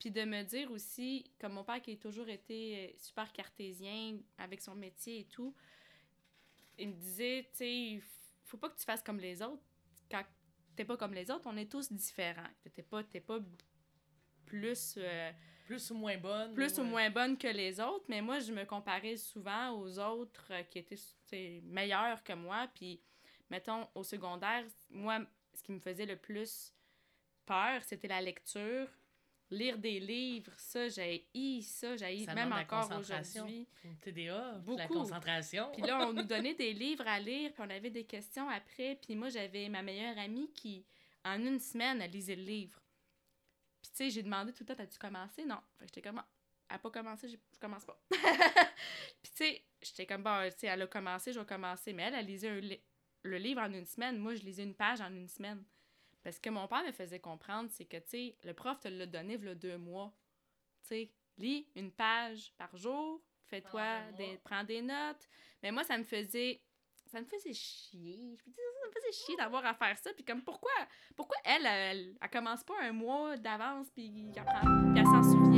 Puis de me dire aussi, comme mon père qui a toujours été euh, super cartésien avec son métier et tout, il me disait, tu sais, faut pas que tu fasses comme les autres. Quand t'es pas comme les autres, on est tous différents. T'es pas, pas plus... euh, Plus ou moins bonne. plus ou euh, moins bonne que les autres, mais moi, je me comparais souvent aux autres euh, qui étaient meilleurs que moi. Puis, mettons, au secondaire, moi, ce qui me faisait le plus peur, c'était la lecture. Lire des livres, ça, j'ai haï ça, j'ai même encore aujourd'hui. TDA, Beaucoup. la concentration. Puis là, on nous donnait des livres à lire, puis on avait des questions après. Puis moi, j'avais ma meilleure amie qui, en une semaine, elle lisait le livre. Puis tu sais, j'ai demandé tout le temps, as-tu commencé? Non. Fait que j'étais comme, elle n'a pas commencé, je je commence pas. puis tu sais, j'étais comme, bon, tu sais, elle a commencé, je vais commencer. Mais elle, elle lisait un li- le livre en une semaine. Moi, je lisais une page en une semaine. Parce que mon père me faisait comprendre, c'est que, tu sais, le prof te l'a donné, il deux mois. Tu sais, lis une page par jour, fais-toi, des, prends des notes. Mais moi, ça me faisait. Ça me faisait chier. Je me disais, ça me faisait chier d'avoir à faire ça. Puis comme, pourquoi, pourquoi elle, elle, elle commence pas un mois d'avance, puis elle, elle s'en souvient,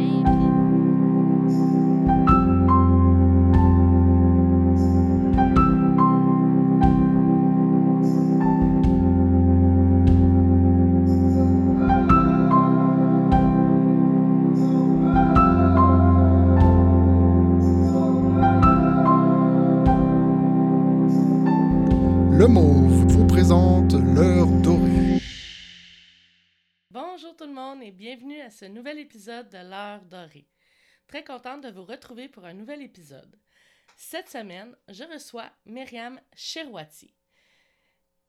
et bienvenue à ce nouvel épisode de l'heure dorée. Très contente de vous retrouver pour un nouvel épisode. Cette semaine, je reçois Myriam Cherwati.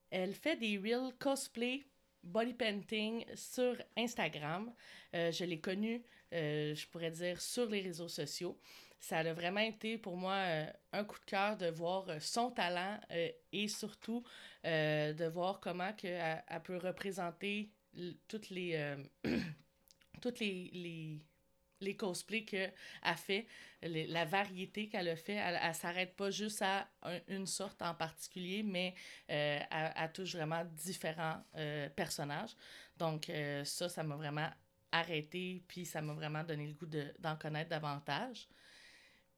Elle fait des real cosplay body painting sur Instagram. Euh, je l'ai connue, euh, je pourrais dire, sur les réseaux sociaux. Ça a vraiment été pour moi euh, un coup de cœur de voir son talent et surtout de voir comment que elle, peut représenter toutes les euh, toutes les, cosplays qu'elle a fait, la variété qu'elle a fait, elle, elle s'arrête pas juste à un- une sorte en particulier, mais euh, elle, touche vraiment différents euh, personnages. Donc euh, ça, ça m'a vraiment arrêté, puis ça m'a vraiment donné le goût de- d'en connaître davantage.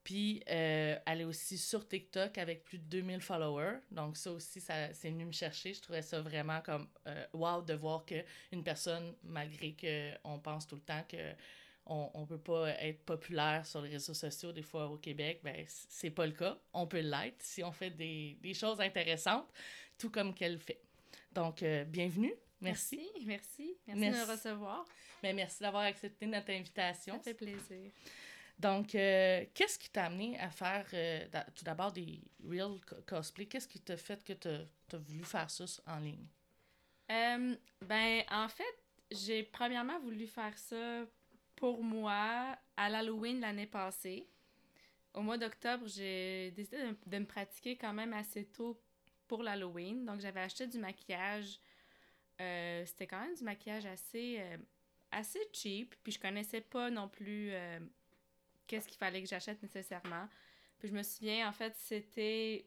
Puis, euh, elle est aussi sur TikTok avec plus de 2000 followers. Donc, ça aussi, ça, c'est venu me chercher. Je trouvais ça vraiment comme euh, wow de voir qu'une personne, malgré qu'on pense tout le temps que on ne peut pas être populaire sur les réseaux sociaux, des fois au Québec, ben, c'est pas le cas. On peut l'être si on fait des, des choses intéressantes, tout comme qu'elle fait. Donc, euh, bienvenue. Merci. Merci, merci. Merci, Merci. de me recevoir. Mais merci d'avoir accepté notre invitation. Ça fait plaisir. Donc, euh, qu'est-ce qui t'a amené à faire euh, tout d'abord des real co- cosplay? Qu'est-ce qui t'a fait que t'as as voulu faire ça en ligne? Euh, ben, en fait, j'ai premièrement voulu faire ça pour moi à l'Halloween l'année passée. Au mois d'octobre, j'ai décidé de, de me pratiquer quand même assez tôt pour l'Halloween. Donc, j'avais acheté du maquillage. C'était quand même du maquillage assez, assez cheap. Puis, je connaissais pas non plus qu'est-ce qu'il fallait que j'achète nécessairement. Puis, je me souviens, en fait, c'était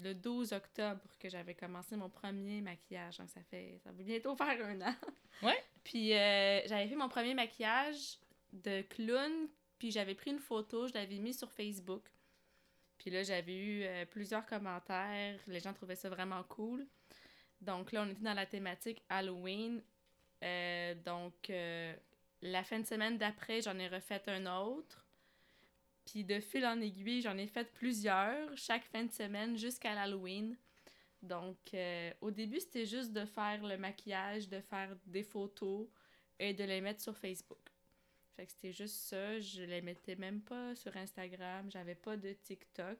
le 12 octobre que j'avais commencé mon premier maquillage. Donc, ça fait. Ça va bientôt faire un an. Ouais. Puis, euh, j'avais fait mon premier maquillage de clown. Puis, j'avais pris une photo, je l'avais mis sur Facebook. Puis là, j'avais eu euh, plusieurs commentaires. Les gens trouvaient ça vraiment cool. Donc là, on était dans la thématique Halloween. Euh, donc, la fin de semaine d'après, j'en ai refait un autre. Puis de fil en aiguille, j'en ai fait plusieurs, chaque fin de semaine jusqu'à l'Halloween. Donc, euh, au début, c'était juste de faire le maquillage, de faire des photos et de les mettre sur Facebook. Fait que c'était juste ça. Je les mettais même pas sur Instagram. J'avais pas de TikTok.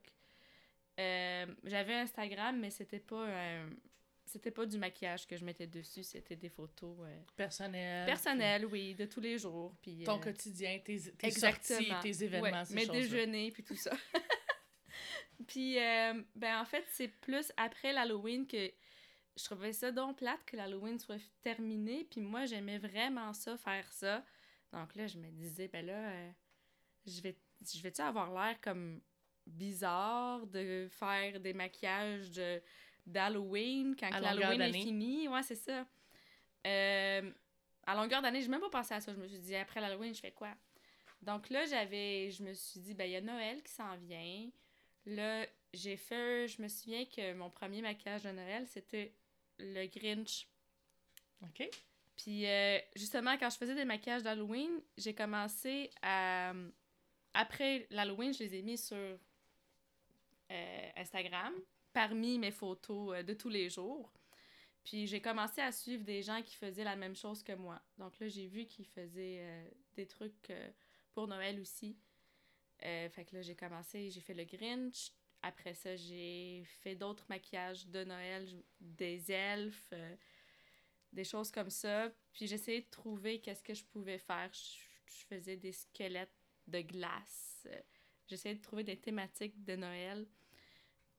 Euh, j'avais Instagram, mais c'était pas un- C'était pas du maquillage que je mettais dessus, c'était des photos euh, Personnel. personnelles, oui, de tous les jours. Puis, Ton euh, quotidien, tes, tes sorties, tes événements, Ouais, ces mes déjeuners, puis tout ça. puis, euh, ben en fait, c'est plus après l'Halloween que je trouvais ça donc plate que l'Halloween soit terminé. Puis moi, j'aimais vraiment ça, faire ça. Donc là, je me disais, ben là, je vais je vais-tu avoir l'air comme bizarre de faire des maquillages de d'Halloween quand l'Halloween est fini? Ouais, c'est ça. Euh, à longueur d'année, j'ai même pas pensé à ça. Je me suis dit, après l'Halloween, je fais quoi? Donc là, j'avais, je me suis dit, ben, il y a Noël qui s'en vient. Là, j'ai fait, je me souviens que mon premier maquillage de Noël, c'était le Grinch. OK. Puis euh, justement, quand je faisais des maquillages d'Halloween, j'ai commencé à. Après l'Halloween, je les ai mis sur euh, Instagram, parmi mes photos euh, de tous les jours. Puis j'ai commencé à suivre des gens qui faisaient la même chose que moi. Donc là, j'ai vu qu'ils faisaient euh, des trucs euh, pour Noël aussi. Fait que là, j'ai commencé, j'ai fait le Grinch. Après ça, j'ai fait d'autres maquillages de Noël, des elfes, des choses comme ça. Puis j'essayais de trouver qu'est-ce que je pouvais faire. Je, faisais des squelettes de glace. J'essayais de trouver des thématiques de Noël.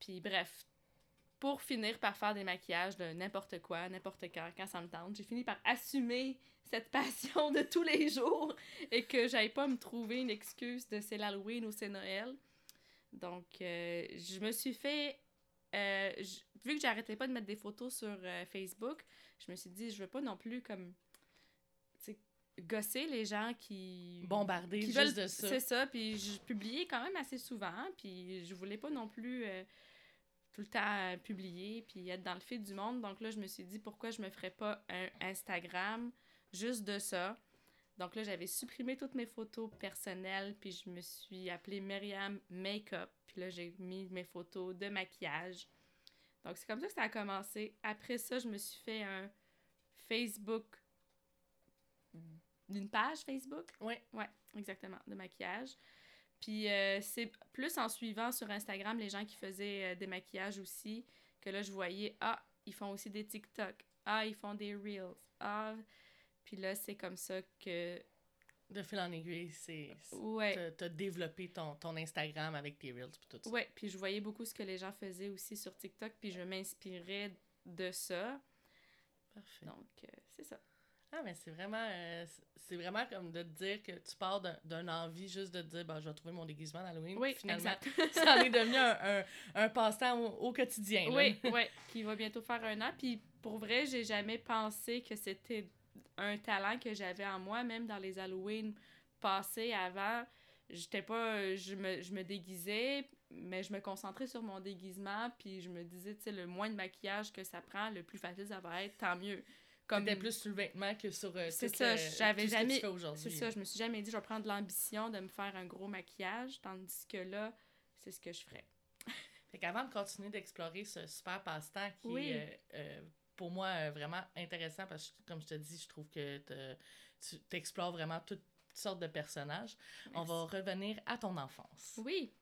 Puis bref, pour finir par faire des maquillages de n'importe quoi, n'importe quand, quand ça me tente. J'ai fini par assumer cette passion de tous les jours et que j'aille pas me trouver une excuse de c'est l'Halloween ou c'est Noël. Donc, euh, je me suis fait. euh, vu que j'arrêtais pas de mettre des photos sur euh, Facebook, je me suis dit, je veux pas non plus comme. gosser les gens qui. Bombarder qui juste veulent- de ça. C'est ça, puis je publiais quand même assez souvent, puis je voulais pas non plus euh, tout le temps publier, puis être dans le fil du monde. Donc là, je me suis dit, pourquoi je me ferais pas un Instagram juste de ça? Donc là, j'avais supprimé toutes mes photos personnelles, puis je me suis appelée Myriam Makeup, puis là, j'ai mis mes photos de maquillage. Donc c'est comme ça que ça a commencé. Après ça, je me suis fait un Facebook, une page Facebook? Ouais. Ouais, exactement, de maquillage. Puis euh, c'est plus en suivant sur Instagram les gens qui faisaient euh, des maquillages aussi que là je voyais ah, ils font aussi des TikTok. Ah, ils font des reels. Ah, puis là c'est comme ça que De fil en aiguille, c'est. ouais. T'as- développé ton, ton Instagram avec tes Reels et tout ça. Ouais, puis je voyais beaucoup ce que les gens faisaient aussi sur TikTok puis je m'inspirais de ça. Parfait. Donc euh, c'est ça. Ah, mais c'est vraiment, euh, c'est- vraiment comme de te dire que tu pars d'un- envie juste de te dire, ben, je vais trouver mon déguisement d'Halloween. Oui, finalement, exact. ça en est devenu un, un, un passe-temps au, au quotidien. là. Oui, oui, qui va bientôt faire un an. Puis pour vrai, j'ai jamais pensé que c'était un talent que j'avais en moi, même dans les Halloween passés avant. J'étais pas. Je me, je me déguisais, mais je me concentrais sur mon déguisement. Puis je me disais, tu sais, le moins de maquillage que ça prend, le plus facile ça va être, tant mieux. Comme T'étais plus sur le vêtement que sur euh, C'est ça, le- j'avais jamais-. C'est ça, je me suis jamais dit, je vais prendre l'ambition de me faire un gros maquillage, tandis que là, c'est ce que je ferais. Fait qu'avant de continuer d'explorer ce super passe-temps qui Oui. est euh, euh, pour moi euh, vraiment intéressant parce que, comme je te dis, je trouve que te- tu explores vraiment toutes sortes de personnages. On va revenir à ton enfance. Oui,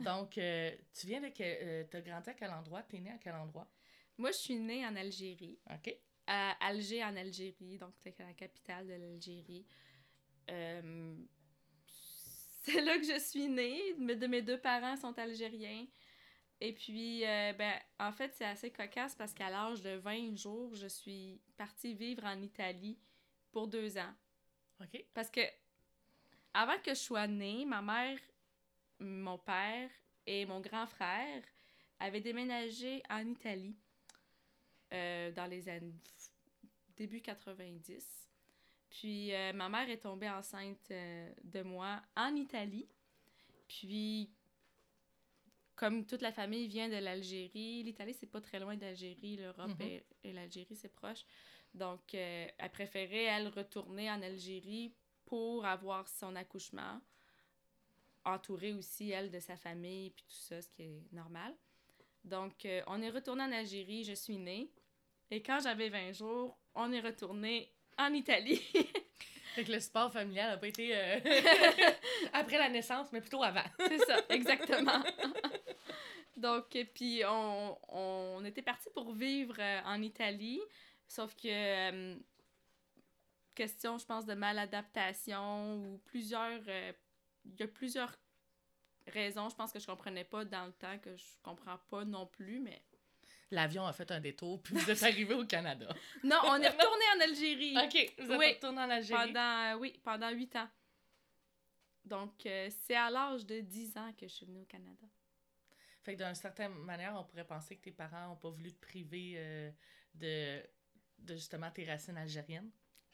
Donc, euh, tu viens de que. Euh, T'as grandi à quel endroit? T'es né à quel endroit? moi je suis née en Algérie. OK. À Alger en Algérie, donc c'est la capitale de l'Algérie. Euh, c'est là que je suis née. De mes deux parents sont algériens. Et puis, euh, ben, en fait, c'est assez cocasse parce qu'à l'âge de 20 jours, je suis partie vivre en Italie pour deux ans. OK. Parce que, avant que je sois née, ma mère, mon père et mon grand frère avaient déménagé en Italie euh, dans les années début 90. Puis euh, ma mère est tombée enceinte euh, de moi en Italie. Puis comme toute la famille vient de l'Algérie, l'Italie c'est pas très loin d'Algérie, l'Europe Mhm. et, et l'Algérie c'est proche. Donc euh, elle préférait elle retourner en Algérie pour avoir son accouchement, entourée aussi elle de sa famille puis tout ça, ce qui est normal. Donc on est retourné en Algérie, je suis née. Et quand j'avais 20 jours, on est retourné en Italie. Fait que le sport familial n'a pas été euh, après la naissance, mais plutôt avant. C'est ça, exactement. Donc, et puis on, on était parti pour vivre euh, en Italie, sauf que euh, question, je pense, de maladaptation ou plusieurs. euh, Il y a plusieurs raisons, je pense que je comprenais pas dans le temps, que je comprends pas non plus, mais. L'avion a fait un détour, puis vous êtes arrivé au Canada. Non, on est retourné en Algérie. OK, vous êtes Oui. retourné en Algérie. Pendant, euh, oui, pendant huit ans. Donc, euh, c'est à l'âge de 10 ans que je suis venue au Canada. Fait que d'une certaine manière, on pourrait penser que tes parents n'ont pas voulu te priver euh, de, de justement tes racines algériennes.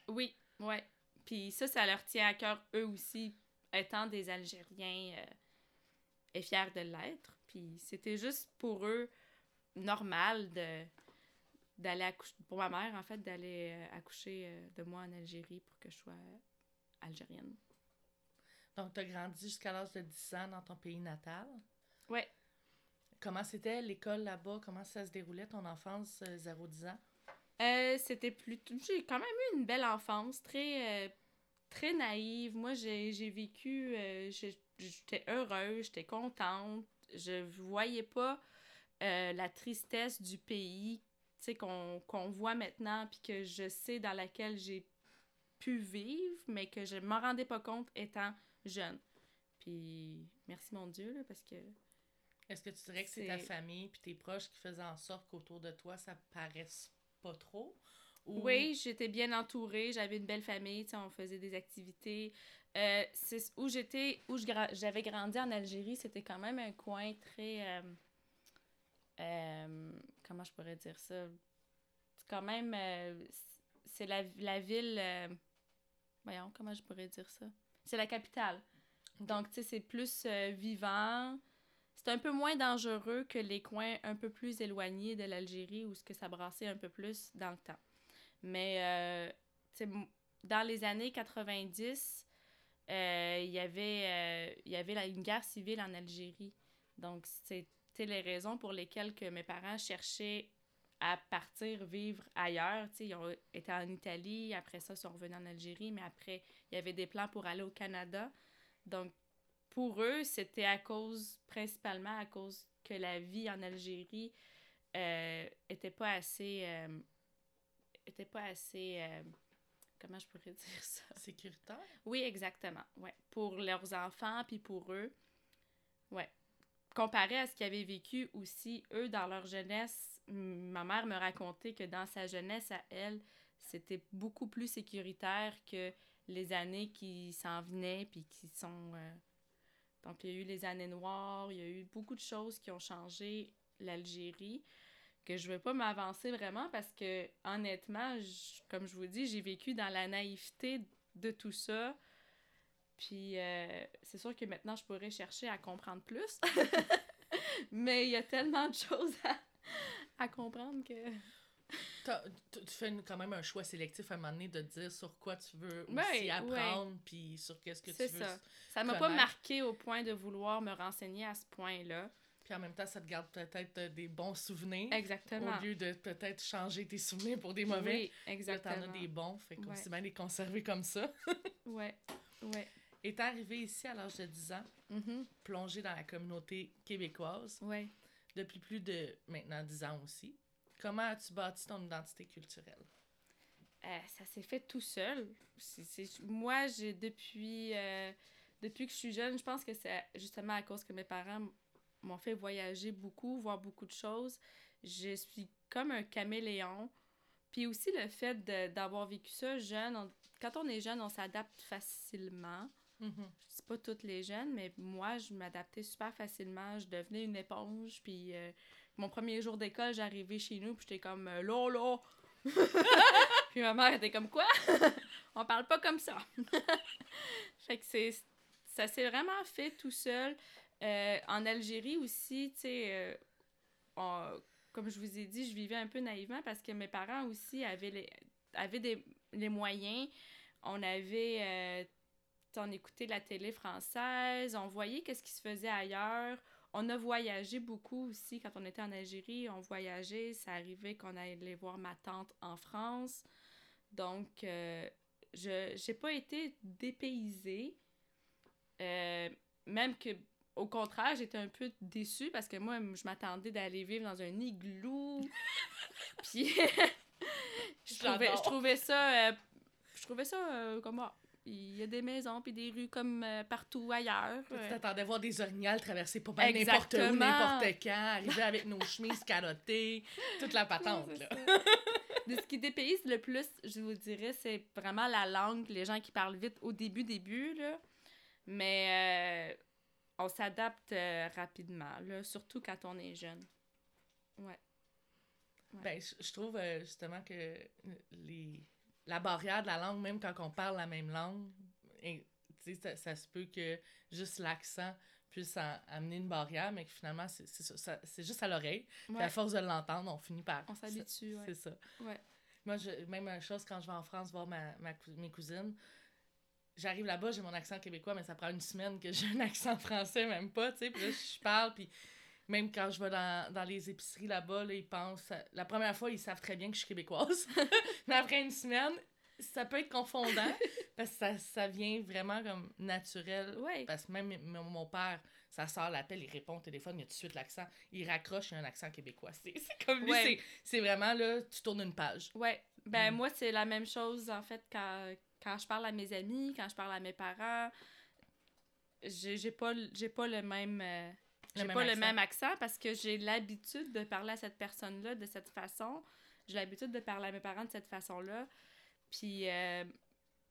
Oui, Ouais. Puis ça, ça leur tient à cœur, eux aussi, étant des Algériens euh, et fiers de l'être. Puis c'était juste pour eux normal de d'aller accoucher, pour ma mère, en fait, d'aller euh, accoucher euh, de moi en Algérie pour que je sois algérienne. Donc, tu as grandi jusqu'à l'âge de 10 ans dans ton pays natal? Ouais. Comment c'était l'école là-bas? Comment ça se déroulait ton enfance 0-10 ans? Euh, c'était plutôt. J'ai quand même eu une belle enfance, très, euh, très naïve. Moi, j'ai vécu. euh, j'étais heureuse, j'étais contente. Je voyais pas euh, la tristesse du pays qu'on voit maintenant, puis que je sais dans laquelle j'ai pu vivre, mais que je m'en rendais pas compte étant jeune. Puis merci mon Dieu, là, parce que. Est-ce que tu dirais que c'est ta famille puis tes proches qui faisaient en sorte qu'autour de toi, ça paraisse pas trop? Ou- Oui, j'étais bien entourée, j'avais une belle famille, on faisait des activités. Euh, c'est où j'étais, où j'avais grandi en Algérie, c'était quand même un coin très. euh, euh, comment je pourrais dire ça? C'est quand même. euh, c'est la, la ville. euh, voyons, comment je pourrais dire ça? C'est la capitale. Donc, tu sais, c'est plus vivant. C'est un peu moins dangereux que les coins un peu plus éloignés de l'Algérie où ce que ça brassait un peu plus dans le temps. Mais, tu sais, dans les années 90, euh, il y avait, il y avait la- une guerre civile en Algérie. Donc, c'était les raisons pour lesquelles que mes parents cherchaient à partir vivre ailleurs. Ils ont été en Italie, après ça, ils sont revenus en Algérie, mais après, il y avait des plans pour aller au Canada. Donc, pour eux, c'était à cause, principalement à cause que la vie en Algérie euh, était pas assez. euh, était pas assez. euh, comment je pourrais dire ça? Sécuritaire? Oui, exactement. Ouais. Pour leurs enfants, puis pour eux. Ouais. Comparé à ce qu'ils avaient vécu aussi, eux, dans leur jeunesse, ma mère me racontait que dans sa jeunesse, à elle, c'était beaucoup plus sécuritaire que les années qui s'en venaient, puis qui sont... euh, Donc, il y a eu les années noires, il y a eu beaucoup de choses qui ont changé l'Algérie, que je ne veux pas m'avancer vraiment parce que, honnêtement, comme je vous dis, j'ai vécu dans la naïveté de tout ça. Puis euh, c'est sûr que maintenant, je pourrais chercher à comprendre plus. Mais il y a tellement de choses à, à comprendre que... Tu fais une- quand même un choix sélectif à un moment donné de dire sur quoi tu veux aussi Ouais, apprendre, puis sur qu'est-ce que tu veux. ça. Ça m'a pas marqué au point de vouloir me renseigner à ce point-là. Puis en même temps, ça te garde peut-être euh, des bons souvenirs. Exactement. Au lieu de peut-être changer tes souvenirs pour des mauvais. Oui, exactement. t'en as des bons, fait qu'on Ouais. bien les conserver comme ça. Ouais, ouais. Et t'es arrivé ici à l'âge de 10 ans, Mhm, plongé dans la communauté québécoise, ouais. depuis plus de maintenant 10 ans aussi. Comment as-tu bâti ton identité culturelle? Euh, ça s'est fait tout seul. Moi, j'ai depuis, euh, depuis que je suis jeune, je pense que c'est justement à cause que mes parents m'ont fait voyager beaucoup, voir beaucoup de choses. Je suis comme un caméléon. Puis aussi le fait d'avoir vécu ça jeune, on- quand on est jeune, on s'adapte facilement. Mhm. Je dis pas toutes les jeunes, mais moi, je m'adaptais super facilement. Je devenais une éponge. Puis euh, mon premier jour d'école, j'arrivais chez nous, puis j'étais comme euh, là. puis ma mère était comme quoi? On parle pas comme ça. fait que c'est ça s'est vraiment fait tout seul. Euh, en Algérie aussi, tu sais, euh, comme je vous ai dit, je vivais un peu naïvement parce que mes parents aussi avaient les, avaient des, les moyens. On avait, on écoutait la télé française, on voyait qu'est-ce qui se faisait ailleurs. On a voyagé beaucoup aussi quand on était en Algérie. On voyageait, ça arrivait qu'on allait voir ma tante en France. Donc, euh, je j'ai pas été dépaysée. Euh, même que, au contraire, j'étais un peu déçue parce que moi, je m'attendais d'aller vivre dans un igloo. Puis, je, trouvais, J'adore. je trouvais ça. euh, je trouvais ça euh, ah, il y a des maisons puis des rues comme euh, partout ailleurs. Tu t'attendais voir des orignales traverser pas mal n'importe où, n'importe quand, arriver avec nos chemises carottées, toute la patente, là. De ce qui dépayse le plus, je vous dirais, c'est vraiment la langue, les gens qui parlent vite au début, début, là. Mais euh, on s'adapte euh, rapidement, là, surtout quand on est jeune. Ouais. Ben, je, trouve justement que les la barrière de la langue, même quand on parle la même langue, et, ça, ça se peut que juste l'accent puisse en- amener une barrière, mais que finalement, c'est juste à l'oreille. Ouais. à force de l'entendre, on finit par... On s'habitue, ouais. C'est ça. Ouais. Moi, je, même une chose, quand je vais en France voir ma, ma mes cousines, j'arrive là-bas, j'ai mon accent québécois, mais ça prend une semaine que j'ai un accent français, même pas, tu sais. Puis là, je parle, puis même quand je vais dans, dans les épiceries là-bas, là, ils pensent... La première fois, ils savent très bien que je suis québécoise. mais après une semaine, ça peut être confondant, parce que ça, ça vient vraiment comme naturel. Ouais. Parce que même mon, père, sa soeur l'appelle, il répond au téléphone, il y a tout de suite l'accent. Il raccroche, il y a un accent québécois. C'est c'est comme lui, Ouais. c'est- c'est vraiment là, tu tournes une page. Ouais. Ben, Mm. moi, c'est la même chose, en fait, quand, quand je parle à mes amis, quand je parle à mes parents. J'ai j'ai pas, pas le même. euh, j'ai pas le même accent parce que j'ai l'habitude de parler à cette personne-là de cette façon. J'ai l'habitude de parler à mes parents de cette façon-là. Puis euh,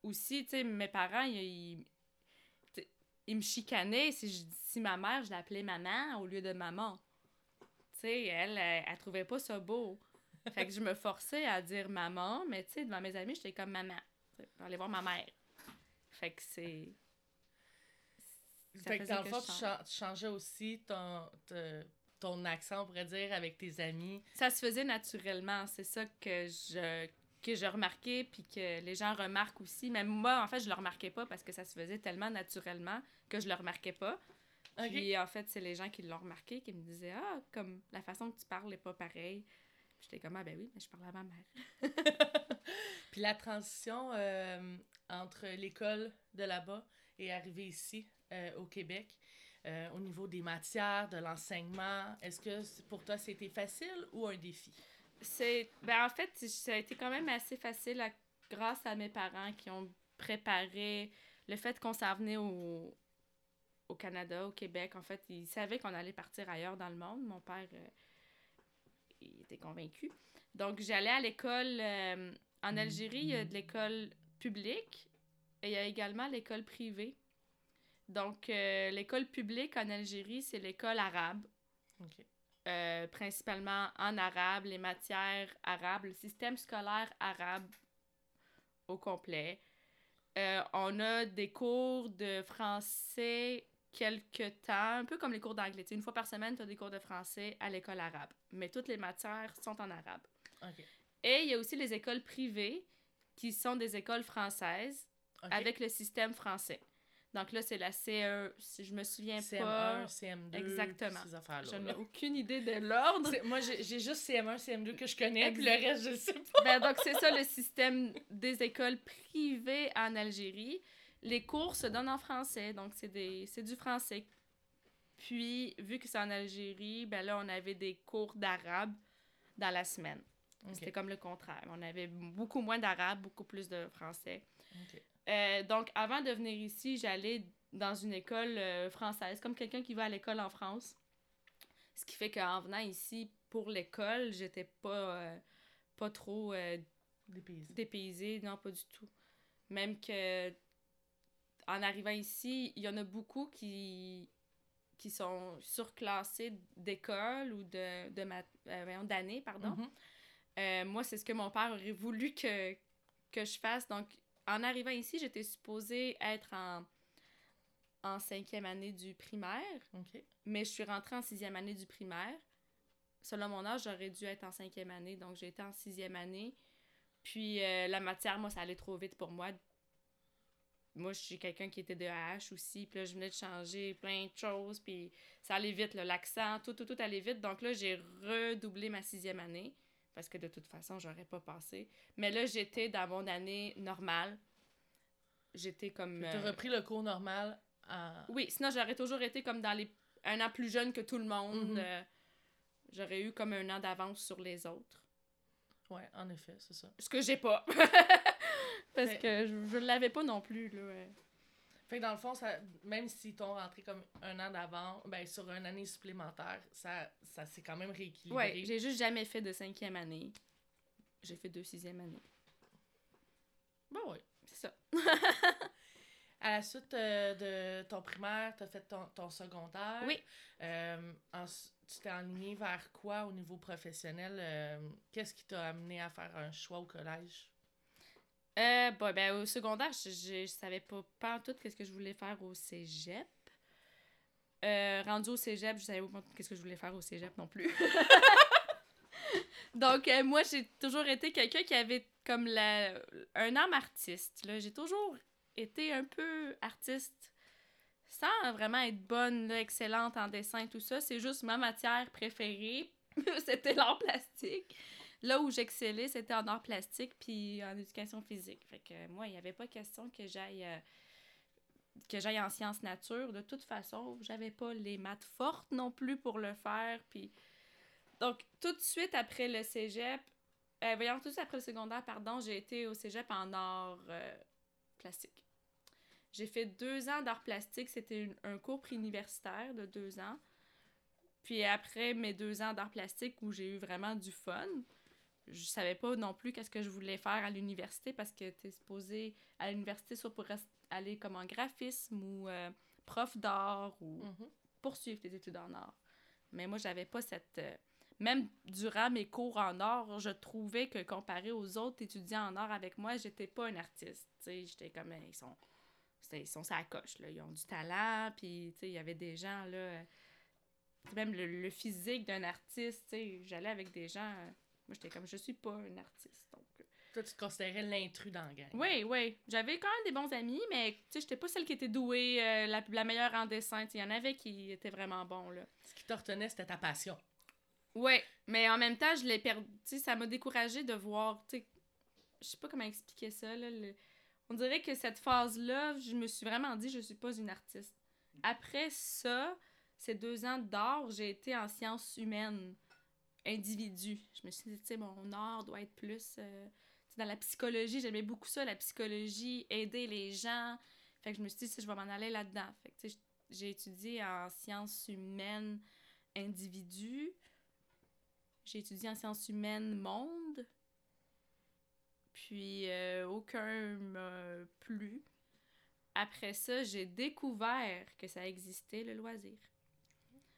aussi, tu sais, mes parents, ils, ils, me chicanaient si, je, si ma mère, je l'appelais maman au lieu de maman. Tu sais, elle, elle, elle trouvait pas ça beau. Fait que je me forçais à dire maman, mais tu sais, devant mes amis, j'étais comme maman. Pour aller voir ma mère. Fait que c'est. Ça Fait que dans le fond, tu, change. chan- tu changeais aussi ton, te- ton accent, on pourrait dire, avec tes amis. Ça se faisait naturellement. C'est ça que je que je remarquais puis que les gens remarquent aussi. Même moi, en fait, je le remarquais pas parce que ça se faisait tellement naturellement que je le remarquais pas. Ok. Puis en fait, c'est les gens qui l'ont remarqué qui me disaient Ah, comme la façon que tu parles est pas pareille. J'étais comme Ah, ben oui, mais je parle à ma mère. Puis la transition euh, entre l'école de là-bas et arriver ici, euh, au Québec, euh, au niveau des matières, de l'enseignement, est-ce que pour toi c'était facile ou un défi? C'est. Ben en fait, ça a été quand même assez facile grâce à mes parents qui ont préparé le fait qu'on s'en venait au, au Canada, au Québec. En fait, ils savaient qu'on allait partir ailleurs dans le monde. Mon père, euh, il était convaincu. Donc, j'allais à l'école en Algérie, il y a de l'école publique et il y a également l'école privée. Donc, euh, l'école publique en Algérie, c'est l'école arabe. Euh, principalement en arabe, les matières arabes, le système scolaire arabe au complet. Euh, on a des cours de français quelque temps, un peu comme les cours d'anglais. Une fois par semaine, tu as des cours de français à l'école arabe. Mais toutes les matières sont en arabe. Et il y a aussi les écoles privées qui sont des écoles françaises avec le système français. Donc là, c'est la CE, si je me souviens CM1, pas. CM2, Exactement. ces affaires-là. Je n'ai aucune idée de l'ordre. Moi, j'ai juste CM1, CM2 que je connais, puis Exact. le reste, je le sais pas. Ben, donc, c'est ça le système des écoles privées en Algérie. Les cours se donnent en français, donc c'est des c'est du français. Puis, vu que c'est en Algérie, ben là, on avait des cours d'arabe dans la semaine. C'était comme le contraire. On avait beaucoup moins d'arabe, beaucoup plus de français. Ok. Euh, donc, avant de venir ici, j'allais dans une école euh, française, comme quelqu'un qui va à l'école en France. Ce qui fait qu'en venant ici pour l'école, j'étais pas, euh, pas trop Dépaysé. dépaysée, non, pas du tout. Même que en arrivant ici, il y en a beaucoup qui, qui sont surclassés d'école ou de, de euh, d'année, pardon. Mhm. Euh, moi, c'est ce que mon père aurait voulu que, que je fasse. Donc, en arrivant ici, j'étais supposée être en, en cinquième année du primaire, mais je suis rentrée en sixième année du primaire. Selon mon âge, j'aurais dû être en cinquième année, donc j'ai été en sixième année. Puis euh, la matière, moi, ça allait trop vite pour moi. Moi, je suis quelqu'un qui était de H aussi, puis là, je venais de changer plein de choses, puis ça allait vite, l'accent, tout, tout, tout allait vite. Donc là, j'ai redoublé ma sixième année, parce que de toute façon, j'aurais pas passé. Mais là, j'étais dans mon année normale. J'étais comme... Tu as euh, repris le cours normal à... oui, sinon j'aurais toujours été comme dans les un an plus jeune que tout le monde. Mhm. euh, j'aurais eu comme un an d'avance sur les autres. Ouais, en effet, c'est ça. Ce que j'ai pas. Parce Mais- que je, je l'avais pas non plus, là. ouais. Fait que dans le fond, ça, même s'ils t'ont rentré comme un an d'avant, ben sur une année supplémentaire, ça, ça s'est quand même rééquilibré. Ouais, j'ai juste jamais fait de cinquième année. J'ai fait deux sixième année. Ben ouais. C'est ça. À la suite euh, de ton primaire, tu as fait ton, ton secondaire. Oui. Euh, en- tu t'es enligné vers quoi au niveau professionnel? euh, Qu'est-ce qui t'a amené à faire un choix au collège? Euh, bah, ben, au secondaire, je, je, savais pas, pas en tout qu'est-ce que je voulais faire au cégep. Euh, rendu au cégep, je savais pas qu'est-ce que je voulais faire au cégep non plus. Donc, euh, moi, j'ai toujours été quelqu'un qui avait comme la, un âme artiste. J'ai toujours été un peu artiste sans vraiment être bonne, excellente en dessin, tout ça. C'est juste ma matière préférée. c'était l'art plastique. Là où j'excellais, c'était en art plastique puis en éducation physique. Fait que moi, il n'y avait pas question que j'aille euh, que j'aille en sciences nature. De toute façon, j'avais pas les maths fortes non plus pour le faire. Puis donc tout de suite après le cégep, euh, voyons tout de suite après le secondaire, pardon, j'ai été au cégep en art euh, plastique. J'ai fait deux ans d'art plastique. C'était un cours préuniversitaire de deux ans. Puis après mes deux ans d'art plastique où j'ai eu vraiment du fun, je savais pas non plus qu'est-ce que je voulais faire à l'université parce que tu es supposé à l'université soit pour aller comme en graphisme ou euh, prof d'art ou Mhm. poursuivre tes études en art. Mais moi, j'avais pas cette. euh, Même durant mes cours en art, je trouvais que comparé aux autres étudiants en art avec moi, j'étais pas un artiste. J'étais comme. Ils sont. Ils sont sa coche, là. Ils ont du talent, puis, il y avait des gens, là. euh, Même le, le physique d'un artiste, tu sais, j'allais avec des gens. Moi, j'étais comme, je suis pas un artiste. Donc, euh, Toi, tu te considérais l'intrus dans la gang. oui, oui. J'avais quand même des bons amis, mais tu sais, j'étais pas celle qui était douée, euh, la, la meilleure en dessin. Il y en avait qui étaient vraiment bons, là. Ce qui te retenait, c'était ta passion. Ouais, mais en même temps, je l'ai perdu. Ça m'a découragée de voir. Tu sais, je sais pas comment expliquer ça, là. le- On dirait que cette phase-là, je me suis vraiment dit, je suis pas une artiste. Après ça, ces deux ans d'art, j'ai été en sciences humaines, individu. Je me suis dit, tu sais, mon art doit être plus. euh, dans la psychologie, j'aimais beaucoup ça, la psychologie, aider les gens. Fait que je me suis dit, si je vais m'en aller là-dedans. Fait que, tu sais, j'ai étudié en sciences humaines individu. J'ai étudié en sciences humaines monde. Puis euh, aucun m'a plu. Après ça, j'ai découvert que ça existait, le loisir.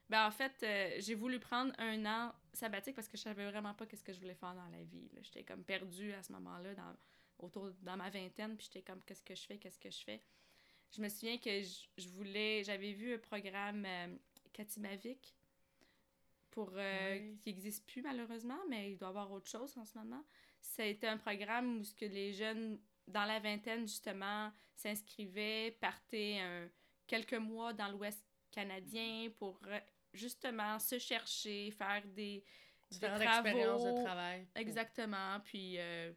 Ben, en fait, euh, j'ai voulu prendre un an sabbatique parce que je savais vraiment pas qu'est-ce que je voulais faire dans la vie. J'étais comme perdue à ce moment-là, dans, autour, dans ma vingtaine, puis j'étais comme, qu'est-ce que je fais, qu'est-ce que je fais? Je me souviens que je, je voulais, j'avais vu un programme euh, Katimavik, pour, euh, Oui. qui n'existe plus malheureusement, mais il doit y avoir autre chose en ce moment. Ça a été un programme où ce que les jeunes dans la vingtaine, justement, s'inscrivaient, partaient un- quelques mois dans l'Ouest canadien pour justement se chercher, faire des, des travaux. expériences de travail. Exactement. Puis, euh,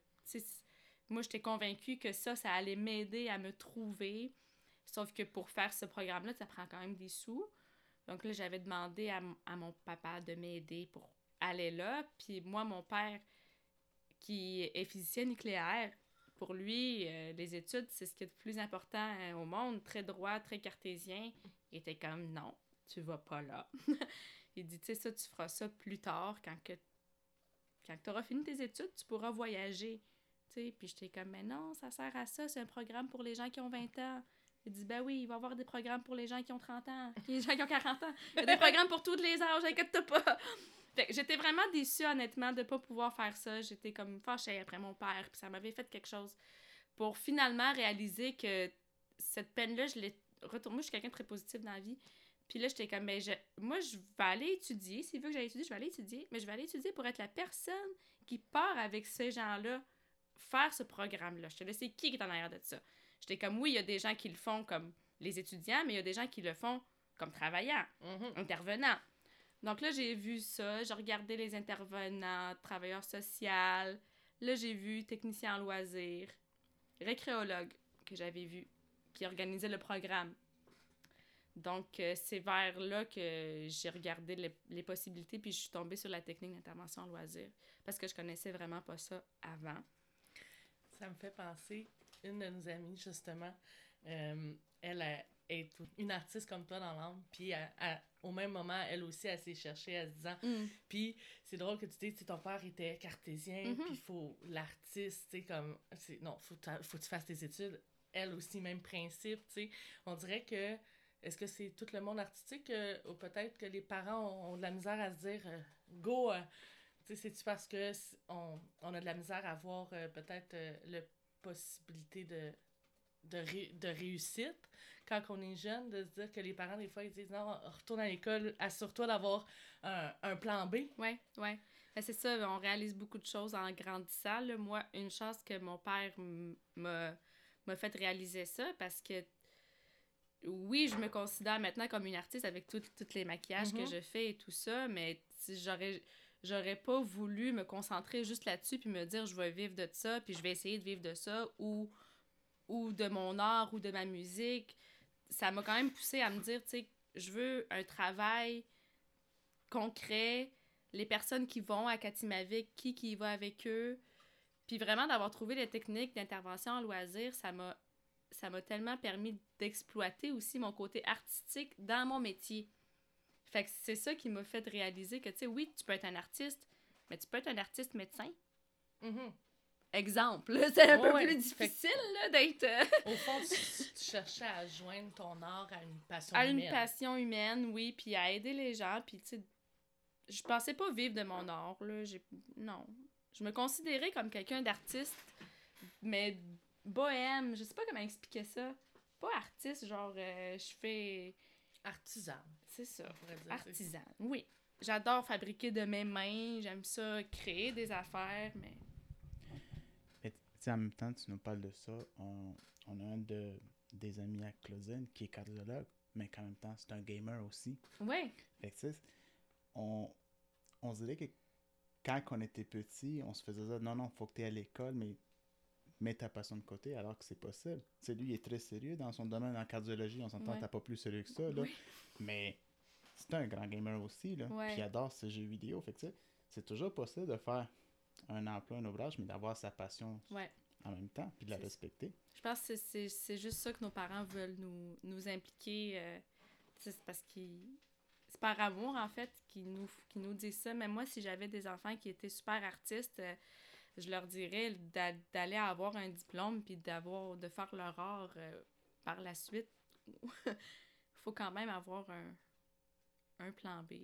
moi, j'étais convaincue que ça, ça allait m'aider à me trouver. Sauf que pour faire ce programme-là, ça prend quand même des sous. Donc là, j'avais demandé à mon papa de m'aider pour aller là. Puis moi, mon père, qui est physicien nucléaire, pour lui, euh, les études, c'est ce qui est le plus important euh, au monde. Très droit, très cartésien. Il était comme, non, tu vas pas là. Il dit, tu sais, ça, tu feras ça plus tard, quand tu auras fini tes études, tu pourras voyager. Sais, puis j'étais comme, mais non, ça sert à ça, c'est un programme pour les gens qui ont 20 ans. Il dit, ben oui, il va y avoir des programmes pour les gens qui ont 30 ans, les gens qui ont 40 ans. Il y a des programmes pour tous les âges, inquiète-toi pas. J'étais vraiment déçue, honnêtement, de pas pouvoir faire ça. J'étais comme fâchée après mon père, puis ça m'avait fait quelque chose. Pour finalement réaliser que cette peine-là, je l'ai retournée. Je suis quelqu'un de très positif dans la vie. Puis là, j'étais comme, mais je, moi, je vais aller étudier. S'il veut que j'aille étudier, je vais aller étudier. Mais je vais aller étudier pour être la personne qui part avec ces gens-là faire ce programme-là. Je te laisse qui qui est en arrière de ça? J'étais comme, oui, il y a des gens qui le font comme les étudiants, mais il y a des gens qui le font comme travaillant, Mhm. intervenant. Donc là, j'ai vu ça. J'ai regardé les intervenants, travailleurs sociaux. Là, j'ai vu technicien en loisirs, récréologue que j'avais vu, qui organisait le programme. Donc, euh, c'est vers là que j'ai regardé les, les possibilités, puis je suis tombée sur la technique d'intervention en loisirs, parce que je connaissais vraiment pas ça avant. Ça me fait penser, une de nos amies, justement, euh, elle a- est une artiste comme toi dans l'âme, puis elle- elle- au même moment, elle aussi, elle s'est cherchée, elle se disant, puis c'est drôle que tu dis, ton père était cartésien, Mhm. puis il faut l'artiste, tu sais, comme, non, faut, faut que tu fasses tes études. Elle aussi, même principe, tu sais. On dirait que, est-ce que c'est tout le monde artistique, euh, ou peut-être que les parents ont, de la misère à se dire, euh, go, euh, c'est-tu parce que on, on a de la misère à voir euh, peut-être le possibilité de, de, de réussite quand on est jeune, de se dire que les parents, des fois, ils disent non, retourne à l'école, assure-toi d'avoir un, un plan B? Ouais, ouais. Ben, c'est ça, on réalise beaucoup de choses en grandissant. là. Moi, une chance que mon père m'a fait réaliser ça parce que oui, je me considère maintenant comme une artiste avec tous les maquillages Mhm. que je fais et tout ça, mais si j'aurais j'aurais pas voulu me concentrer juste là-dessus puis me dire je vais vivre de ça puis je vais essayer de vivre de ça ou ou de mon art ou de ma musique. Ça m'a quand même poussé à me dire tu sais je veux un travail concret, les personnes qui vont à Katimavik, qui qui y va avec eux. Puis vraiment d'avoir trouvé les techniques d'intervention en loisir, ça m'a ça m'a tellement permis d'exploiter aussi mon côté artistique dans mon métier. Fait que c'est ça qui m'a fait réaliser que tu sais oui, tu peux être un artiste, mais tu peux être un artiste médecin. Mhm. Exemple, c'est un Ouais, peu ouais. plus difficile là, d'être euh, Au fond, tu, tu cherchais à joindre ton art à une passion à une humaine. passion humaine, oui, puis à aider les gens, puis tu sais, je pensais pas vivre de mon art, là, non. Je me considérais comme quelqu'un d'artiste, mais bohème, je sais pas comment expliquer ça. Pas artiste, genre, euh, je fais, Artisan, c'est ça, dire. artisan, oui. J'adore fabriquer de mes mains, j'aime ça, créer des affaires, mais... Mais tu sais, en même temps, tu nous parles de ça. On, on a un de, des amis à Claudine qui est cardiologue, mais qu'en même temps, c'est un gamer aussi. Ouais, Fait que, tu sais, on, on se dirait que quand on était petit, on se faisait dire non, non, faut que tu à l'école, mais mets ta passion de côté, alors que c'est possible. Sais, lui, il est très sérieux dans son domaine en cardiologie. On s'entend, Ouais. t'as pas plus sérieux que ça, là. Oui. Mais c'est un grand gamer aussi, là. Ouais. Puis il adore ce jeu vidéo. Fait que, c'est toujours possible de faire un emploi, un ouvrage, mais d'avoir sa passion ouais. en même temps, puis de la C'est- respecter. Je pense que c'est- c'est c'est juste ça que nos parents veulent nous, nous impliquer. euh, c'est c'est parce qu'ils. C'est par amour, en fait, qu'ils nous, qu'ils nous disent ça. Mais moi, si j'avais des enfants qui étaient super artistes, euh, je leur dirais d'a- d'aller avoir un diplôme puis d'avoir de faire leur art euh, par la suite. Il faut quand même avoir un, un plan B.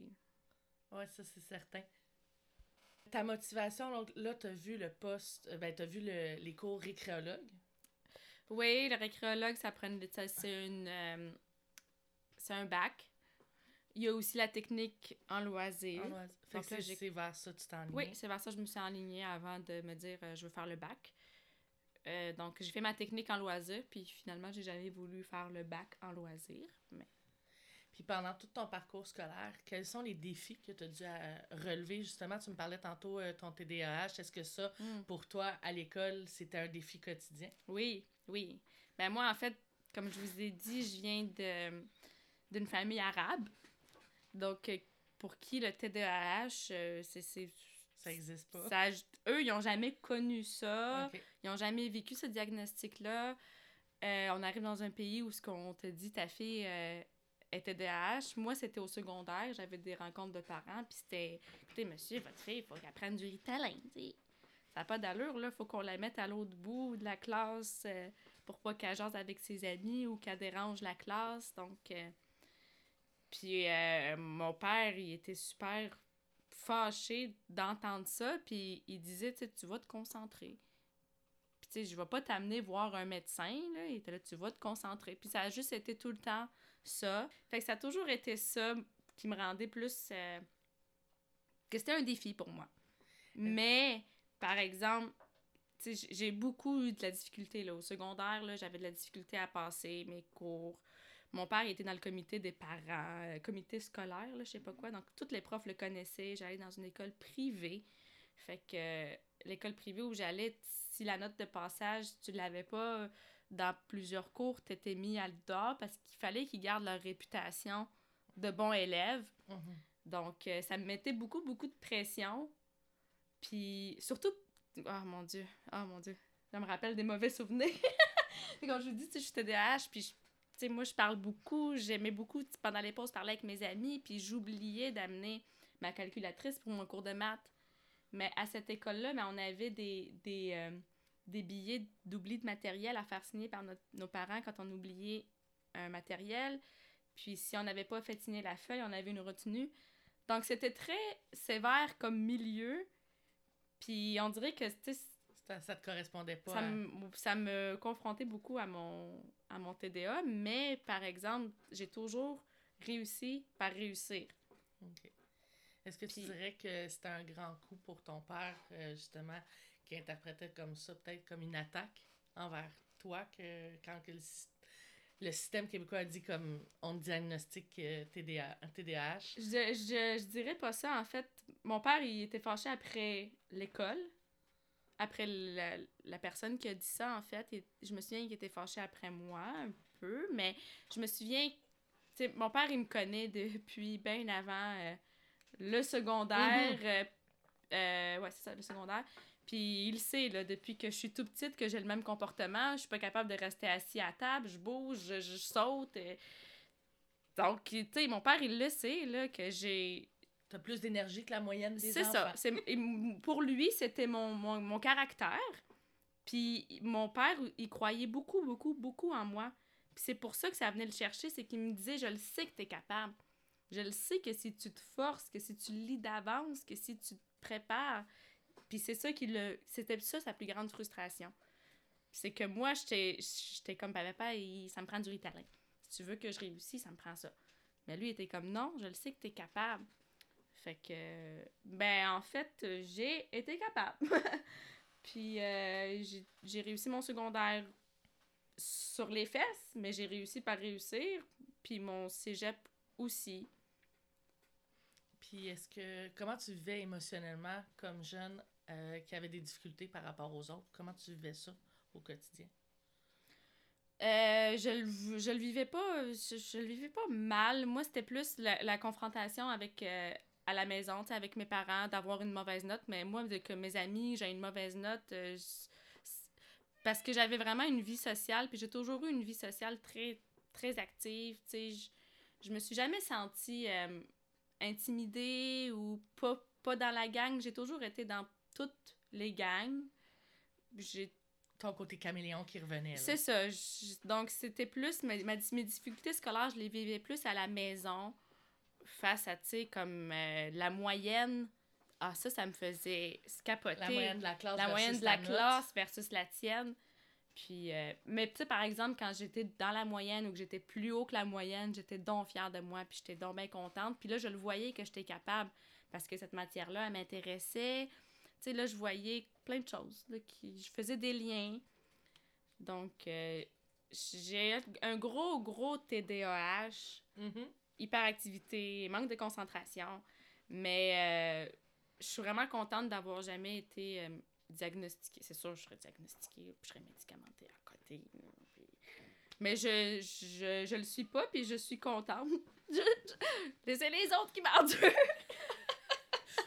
Ouais, ça, c'est certain. Ta motivation, donc, là, t'as vu le poste, euh, ben, t'as vu le- les cours récréologue. Oui, le récréologue, ça prend c'est une euh, c'est un bac. Il y a aussi la technique en loisir. En loisir. Fait Donc que là, c'est- vers ça que tu t'enlignes. Oui, c'est vers ça que je me suis enlignée avant de me dire euh, je veux faire le bac. Euh, donc, j'ai fait ma technique en loisir, puis finalement, j'ai jamais voulu faire le bac en loisir. Mais Puis pendant tout ton parcours scolaire, quels sont les défis que tu as dû euh, relever? Justement, tu me parlais tantôt euh, ton TDAH. Est-ce que ça, pour toi, à l'école, c'était un défi quotidien? oui, oui. Ben moi, en fait, comme je vous ai dit, je viens de d'une famille arabe. Donc, euh, pour qui le TDAH, euh, c'est... Ça existe pas. ça- eux, ils n'ont jamais connu ça. Ils n'ont jamais vécu ce diagnostic-là. Euh, on arrive dans un pays où ce qu'on te dit, ta fille euh, est TDAH. Moi, c'était au secondaire. J'avais des rencontres de parents. Puis c'était, écoutez, monsieur, votre fille, il faut qu'elle prenne du Ritalin. Ça n'a pas d'allure, là. faut qu'on la mette à l'autre bout de la classe pour pas qu'elle jase avec ses amis ou qu'elle dérange la classe. Donc, puis euh, mon père, il était super fâché d'entendre ça. Puis il disait, tu sais, tu vas te concentrer. Puis, tu sais, je vais pas t'amener voir un médecin, là. Il était là, tu vas te concentrer. Puis, ça a juste été tout le temps ça. Fait que ça a toujours été ça qui me rendait plus. euh, que c'était un défi pour moi. Mais, par exemple, j'ai beaucoup eu de la difficulté, là. Au secondaire, là, j'avais de la difficulté à passer mes cours. Mon père il était dans le comité des parents, euh, comité scolaire, là, je sais pas quoi. Donc, tous les profs le connaissaient. J'allais dans une école privée. Fait que euh, l'école privée où j'allais, si la note de passage, tu l'avais pas dans plusieurs cours, t'étais mis à dehors parce qu'il fallait qu'ils gardent leur réputation de bons élèves. Mhm. Donc, euh, ça me mettait beaucoup, beaucoup de pression. Puis, surtout... Oh mon Dieu, oh mon Dieu. Ça me rappelle des mauvais souvenirs. Quand je vous dis, tu sais, je suis TDAH, puis, je- moi, je parle beaucoup. J'aimais beaucoup, pendant les pauses, parler avec mes amis, puis j'oubliais d'amener ma calculatrice pour mon cours de maths. Mais à cette école-là, ben, on avait des, euh, des billets d'oubli de matériel à faire signer par nos parents quand on oubliait un matériel. Puis si on n'avait pas fait signer la feuille, on avait une retenue. Donc c'était très sévère comme milieu. Puis on dirait que Ça, ça te correspondait pas. Ça, à- me, ça me confrontait beaucoup à mon, à mon TDA, mais par exemple, j'ai toujours réussi par réussir. Ok. Est-ce que tu dirais que c'était un grand coup pour ton père, euh, justement, qui interprétait comme ça, peut-être comme une attaque envers toi, que quand que le, le système québécois a dit comme on diagnostique euh, TDA, TDAH? Je, je, je dirais pas ça. En fait, mon père, il était fâché après l'école. Après la, la personne qui a dit ça, en fait. Et je me souviens qu'il était fâché après moi, un peu. Mais je me souviens... tu sais, mon père, il me connaît depuis bien avant euh, le secondaire. euh, ouais, c'est ça, le secondaire. Puis il sait, là, depuis que je suis tout petite, que j'ai le même comportement. Je suis pas capable de rester assis à table. Je bouge, je, je saute. Donc, tu sais, mon père, il le sait, là, que j'ai... T'as plus d'énergie que la moyenne des C'est enfants. ça. C'est, et m- pour lui, c'était mon, mon, mon caractère. Puis mon père, il croyait beaucoup, beaucoup, beaucoup en moi. Puis c'est pour ça que ça venait le chercher, c'est qu'il me disait, je le sais que t'es capable. Je le sais que si tu te forces, que si tu lis d'avance, que si tu te prépares. Puis c'est ça qui le... C'était ça sa plus grande frustration. C'est que moi, j'étais j'étais comme, papa, il- ça me prend du ritalin. Si tu veux que je réussisse, ça me prend ça. Mais lui, il était comme, non, je le sais que t'es capable. Fait que, ben, en fait, j'ai été capable. Puis, euh, j'ai- réussi mon secondaire sur les fesses, mais j'ai réussi par réussir. Puis, mon cégep aussi. Puis est-ce que comment tu vivais émotionnellement comme jeune euh, qui avait des difficultés par rapport aux autres? Comment tu vivais ça au quotidien? Euh, je, le, je le vivais pas je, je le vivais pas mal moi c'était plus la, la confrontation avec euh, à la maison avec mes parents d'avoir une mauvaise note mais moi de que mes amis j'ai une mauvaise note euh, parce que j'avais vraiment une vie sociale puis j'ai toujours eu une vie sociale très très active je, je me suis jamais sentie euh, intimidée ou pas pas dans la gang j'ai toujours été dans toutes les gangs j'ai Ton côté caméléon qui revenait. c'est ça. je- donc, c'était plus. Ma- mes difficultés scolaires, je les vivais plus à la maison, face à, tu sais, comme euh, la moyenne. Ah, ça, ça me faisait capoter. La moyenne de la classe. La versus de la classe versus la tienne. Puis, euh, mais tu sais, par exemple, quand j'étais dans la moyenne ou que j'étais plus haut que la moyenne, j'étais donc fière de moi, puis j'étais donc bien contente. Puis là, je le voyais que j'étais capable parce que cette matière-là, elle m'intéressait. Tu sais, là, je voyais plein de choses. Là, qui, je faisais des liens. Donc, euh, j'ai un gros, gros TDAH, Mhm. Hyperactivité, manque de concentration. Mais euh, je suis vraiment contente d'avoir jamais été euh, diagnostiquée. C'est sûr, je serais diagnostiquée, puis je serais médicamentée à côté. puis- Mais je, je, je le suis pas, puis je suis contente. C'est les autres qui m'endurent.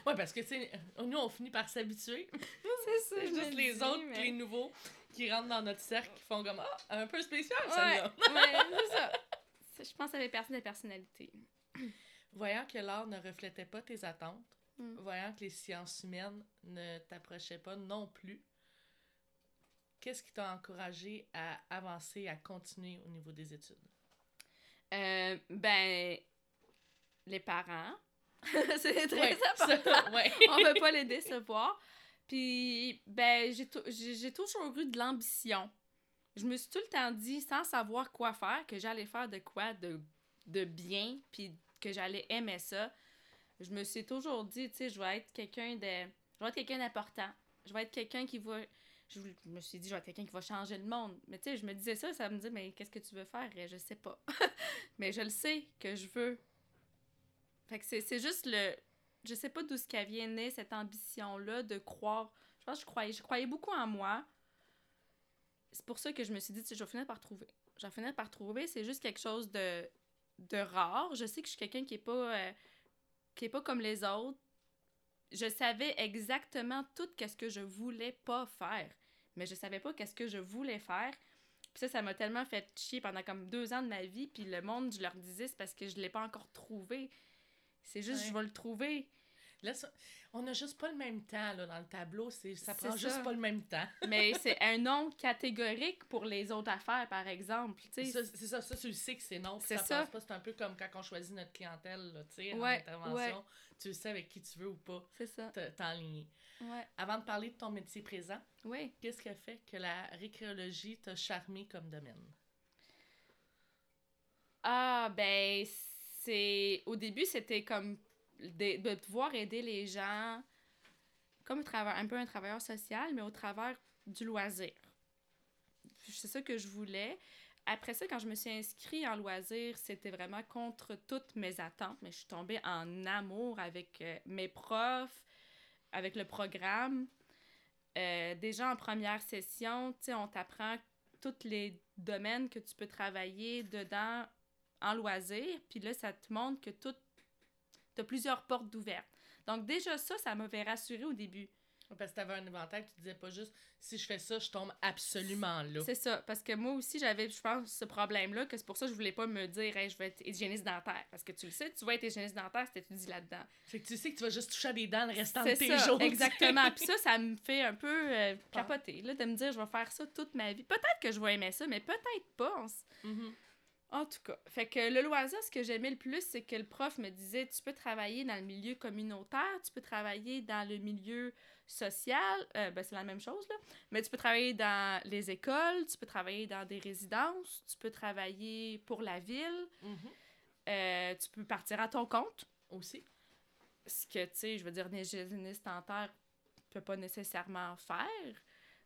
Ouais, parce que, tu sais, nous, on finit par s'habituer. C'est ça, juste les dis, autres, mais- les nouveaux, qui rentrent dans notre cercle, qui font comme Ah, un peu spécial, Ouais, celle-là. ouais, c'est ça. Je pense que ça fait partie de la personnalité. Voyant que l'art ne reflétait pas tes attentes, Mm. voyant que les sciences humaines ne t'approchaient pas non plus, qu'est-ce qui t'a encouragé à avancer, à continuer au niveau des études? Euh, ben, les parents. c'est très Ouais, ça, important. ouais. On veut pas les décevoir. Puis, ben, j'ai j'ai toujours eu de l'ambition. Je me suis tout le temps dit, sans savoir quoi faire, que j'allais faire de quoi de, de bien, puis que j'allais aimer ça. Je me suis toujours dit, tu sais, je vais être quelqu'un de... Je vais être quelqu'un d'important. Je vais être quelqu'un qui va... Je me suis dit, je vais être quelqu'un qui va changer le monde. Mais tu sais, je me disais ça, ça me dit, mais qu'est-ce que tu veux faire? Je sais pas. mais je le sais que je veux. Fait que c'est juste le... Je sais pas d'où ce qu'elle vient cette ambition-là de croire... Je pense que je croyais, je croyais beaucoup en moi. C'est pour ça que je me suis dit, tu sais, je vais finir par trouver. Je vais finir par trouver. C'est juste quelque chose de, de rare. Je sais que je suis quelqu'un qui est pas... euh, qui est pas comme les autres. Je savais exactement tout ce que je voulais pas faire. Mais je savais pas qu'est-ce que je voulais faire. Puis ça, ça m'a tellement fait chier pendant comme deux ans de ma vie. Puis le monde, je leur disais, c'est parce que je l'ai pas encore trouvé. C'est juste, Ouais. je vais le trouver. Là, ça- on n'a juste pas le même temps, là, dans le tableau. C'est, ça prend juste pas le même temps. Mais c'est un nom catégorique pour les autres affaires, par exemple. c'est ça, ça, tu le sais que c'est non. C'est ça. ça. C'est un peu comme quand on choisit notre clientèle, là, tu sais, en Ouais, intervention. Tu le sais avec qui tu veux ou pas C'est ça. te- t'enligner. Ouais. Avant de parler de ton métier présent, Oui. qu'est-ce qui a fait que la récréologie t'a charmé comme domaine? Ah, ben, c'est. Au début, c'était comme de, de pouvoir aider les gens, comme un peu un travailleur social, mais au travers du loisir. C'est ça que je voulais. Après ça, quand je me suis inscrite en loisir, c'était vraiment contre toutes mes attentes, mais je suis tombée en amour avec euh, mes profs, avec le programme. Euh, déjà en première session, on t'apprend tous les domaines que tu peux travailler dedans en loisir, puis là, ça te montre que tout... tu as plusieurs portes d'ouvertes. Donc déjà ça, ça m'avait rassurée au début. Parce que t'avais un inventaire, tu disais pas juste si je fais ça, je tombe absolument là. C'est ça, parce que moi aussi, j'avais, je pense, ce problème-là, que c'est pour ça que je voulais pas me dire, hey, je vais être hygiéniste dentaire. Parce que tu le sais, tu vas être hygiéniste dentaire si t'étudies là-dedans. Fait que tu sais que tu vas juste toucher à des dents le restant de tes ça, jours. exactement. Puis ça, ça me fait un peu euh, capoter, là, de me dire, je vais faire ça toute ma vie. Peut-être que je vais aimer ça, mais peut-être pas. Mhm. En tout cas, fait que le loisir, ce que j'aimais le plus, c'est que le prof me disait tu peux travailler dans le milieu communautaire, tu peux travailler dans le milieu social, euh, ben c'est la même chose là, mais tu peux travailler dans les écoles, tu peux travailler dans des résidences, tu peux travailler pour la ville, Mhm. euh, tu peux partir à ton compte, Aussi. ce que tu sais, je veux dire, un hygiéniste dentaire peut pas nécessairement faire.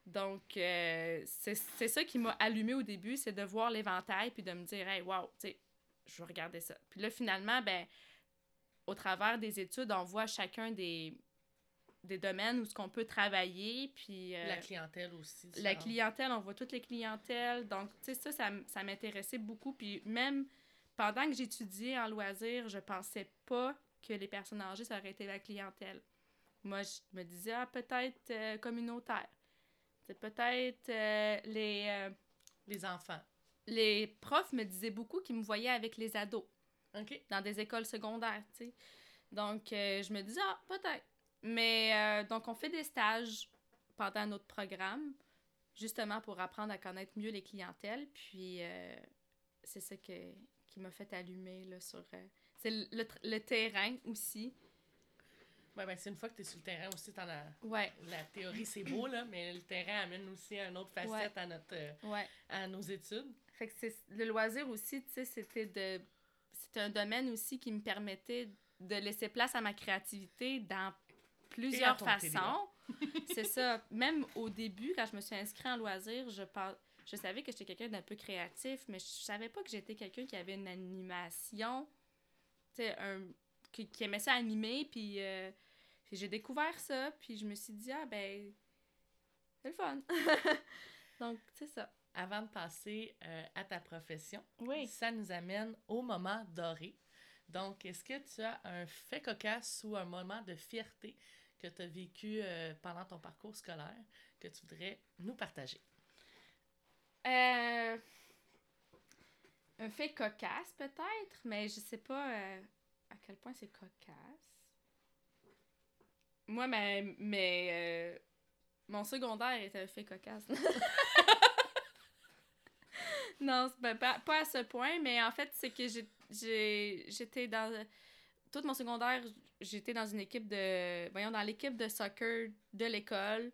Donc, euh, c'est ça qui m'a allumé au début, c'est de voir l'éventail puis de me dire, hey, wow, tu sais, je vais regarder ça. Puis là, finalement, ben, au travers des études, on voit chacun des, des domaines où ce qu'on peut travailler, puis... euh, La clientèle aussi. la clientèle, on voit toutes les clientèles. Donc, tu sais, ça, ça, m'intéressait beaucoup. Puis même pendant que j'étudiais en loisirs, je pensais pas que les personnes âgées, ça aurait été la clientèle. Moi, je me disais, ah, peut-être euh, communautaire. C'est peut-être euh, les, euh, Les enfants. les profs me disaient beaucoup qu'ils me voyaient avec les ados OK. dans des écoles secondaires, tu sais. Donc, euh, je me disais, ah, peut-être. Mais, donc, on fait des stages pendant notre programme, justement pour apprendre à connaître mieux les clientèles. Puis, c'est ça que, qui m'a fait allumer, là, sur... c'est le, le terrain aussi. Ouais, ben, c'est une fois que tu es sur le terrain aussi, dans la, Ouais, la théorie, c'est beau, là, mais le terrain amène aussi une autre facette Ouais. à, notre, euh, ouais. à nos études. Fait que c'est le loisir aussi, tu sais, c'était de... C'était un domaine aussi qui me permettait de laisser place à ma créativité dans plusieurs façons. c'est ça. Même au début, quand je me suis inscrite en loisir, je je savais que j'étais quelqu'un d'un peu créatif, mais je savais pas que j'étais quelqu'un qui avait une animation, tu sais, un... qui, qui aimait ça animer, puis... euh, puis j'ai découvert ça, puis je me suis dit, ah ben, c'est le fun. Donc, c'est ça. Avant de passer euh, à ta profession, Oui. ça nous amène au moment doré. Donc, est-ce que tu as un fait cocasse ou un moment de fierté que tu as vécu euh, pendant ton parcours scolaire que tu voudrais nous partager? Euh, un fait cocasse, peut-être, mais je sais pas euh, à quel point c'est cocasse. Moi, mais, mais euh, mon secondaire était un fait cocasse. non, pas, pas, à ce point, mais en fait, c'est que j'étais dans. Tout mon secondaire, j'étais dans une équipe de. Voyons, dans l'équipe de soccer de l'école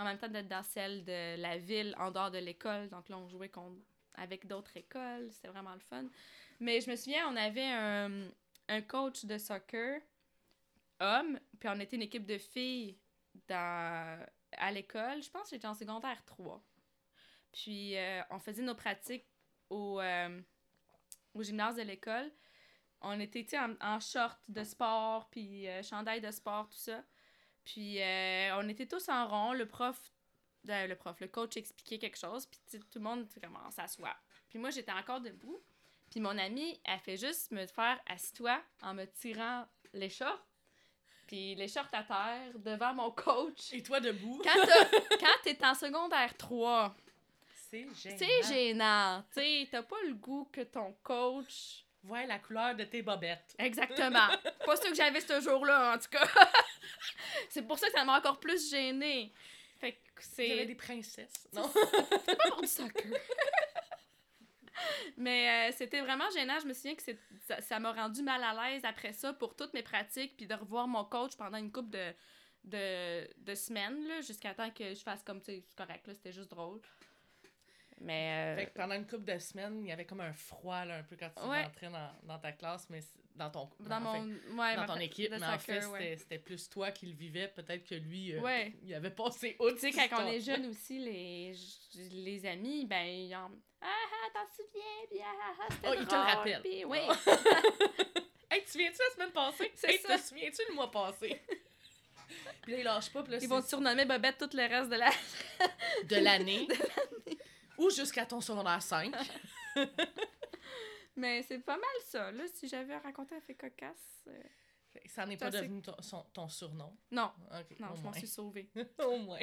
en même temps d'être dans celle de la ville en dehors de l'école. Donc là, on jouait contre- avec d'autres écoles. C'était vraiment le fun. Mais je me souviens, on avait un, un coach de soccer, homme, puis on était une équipe de filles dans, à l'école. Je pense que j'étais en secondaire 3. Puis euh, on faisait nos pratiques au, euh, au gymnase de l'école. On était, en, en short de sport, puis euh, chandail de sport, tout ça. Puis on était tous en rond, le prof, euh, le prof, le coach expliquait quelque chose, puis tout le monde vraiment s'assoit. Puis moi j'étais encore debout, puis mon amie, elle fait juste me faire assis-toi en me tirant les shorts, puis les shorts à terre devant mon coach. Et toi debout? Quand t'es en secondaire 3, C'est génial. c'est gênant, tu t'as pas le goût que ton coach Voir la couleur de tes bobettes. Exactement. pas ça que j'avais ce jour-là, en tout cas. c'est pour ça que ça m'a encore plus gênée. Fait que J'avais c'est. des princesses. Non? C'est pas pour du soccer. Mais euh, c'était vraiment gênant. Je me souviens que c'est- ça ça m'a rendu mal à l'aise après ça pour toutes mes pratiques, puis de revoir mon coach pendant une couple de, de, de semaines, là, jusqu'à temps que je fasse comme, tu sais, c'est correct, là, c'était juste drôle. Mais. euh, Fait que pendant une couple de semaines, il y avait comme un froid là, un peu quand tu Ouais. rentrais dans, dans ta classe, mais c'est- dans ton dans mon. ouais, dans ton équipe, mais en fait, soccer, ouais. c'était plus toi qui le vivais. Peut-être que lui, euh, Ouais. il avait passé outre. Tu sais, quand on est jeune aussi, les, les amis, ben, ils ont. Ah ah, t'en souviens, puis ah ah, ah, c'était Oh, ils te le rappellent. puis oui. Hey, tu viens-tu la semaine passée? Hey, ça. te souviens-tu le mois passé? Puis là, il lâche pas, puis là, Ils vont te surnommer Bobette tout le reste de la. de l'année. Ou jusqu'à ton secondaire 5. Mais c'est pas mal ça, là, si j'avais raconté un fait cocasse. euh, Ça n'est pas devenu ton, son- ton surnom. Non, Ok, non, je m'en suis sauvée. Au moins.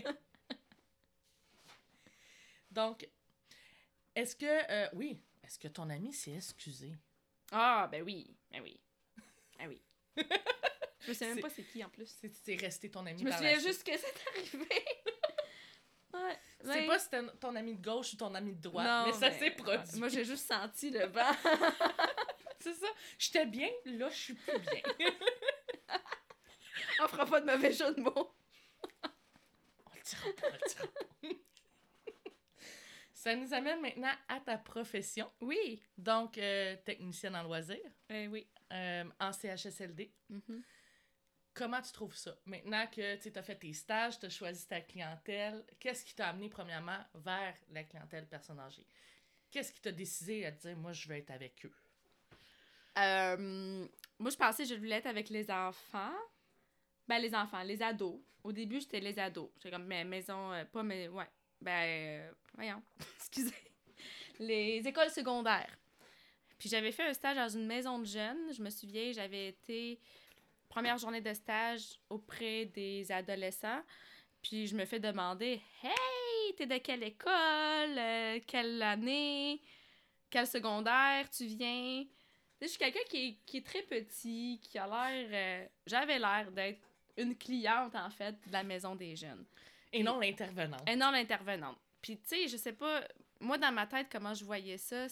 Donc, est-ce que... euh, oui, est-ce que ton ami s'est excusé? Ah, ben oui, ben oui. Ah oui. Je souviens même pas c'est qui en plus. C'est resté ton ami Je me souviens juste que c'est arrivé. ouais. C'est ouais. pas si c'était ton ami de gauche ou ton ami de droite, Non, mais ça mais- s'est produit. Moi, j'ai juste senti le vent. C'est ça. J'étais bien, là, je suis plus bien. On fera pas de mauvais jeu de mots. On le dira pas, on le dira pas. Ça nous amène maintenant à ta profession. Oui. Donc, euh, technicienne en loisirs, Eh oui. euh, en CHSLD. Mhm. Comment tu trouves ça? Maintenant que tu as fait tes stages, tu as choisi ta clientèle, qu'est-ce qui t'a amené premièrement vers la clientèle personne âgée? Qu'est-ce qui t'a décidé à te dire, moi, je veux être avec eux? Euh, moi, je pensais que je voulais être avec les enfants. Ben, les enfants, les ados. Au début, j'étais les ados. J'étais comme, mais maison, euh, pas mais ouais. Ben, euh, voyons, excusez. Les écoles secondaires. Puis j'avais fait un stage dans une maison de jeunes. Je me souviens, j'avais été première journée de stage auprès des adolescents. Puis je me fais demander, hey, t'es de quelle école, Euh, quelle année, quel secondaire tu viens? Je suis quelqu'un qui est, qui est très petit, qui a l'air. euh, J'avais l'air d'être une cliente, en fait, de la maison des jeunes. Et non l'intervenante. Et non l'intervenante. Puis, tu sais, je sais pas, moi, dans ma tête, comment je voyais ça,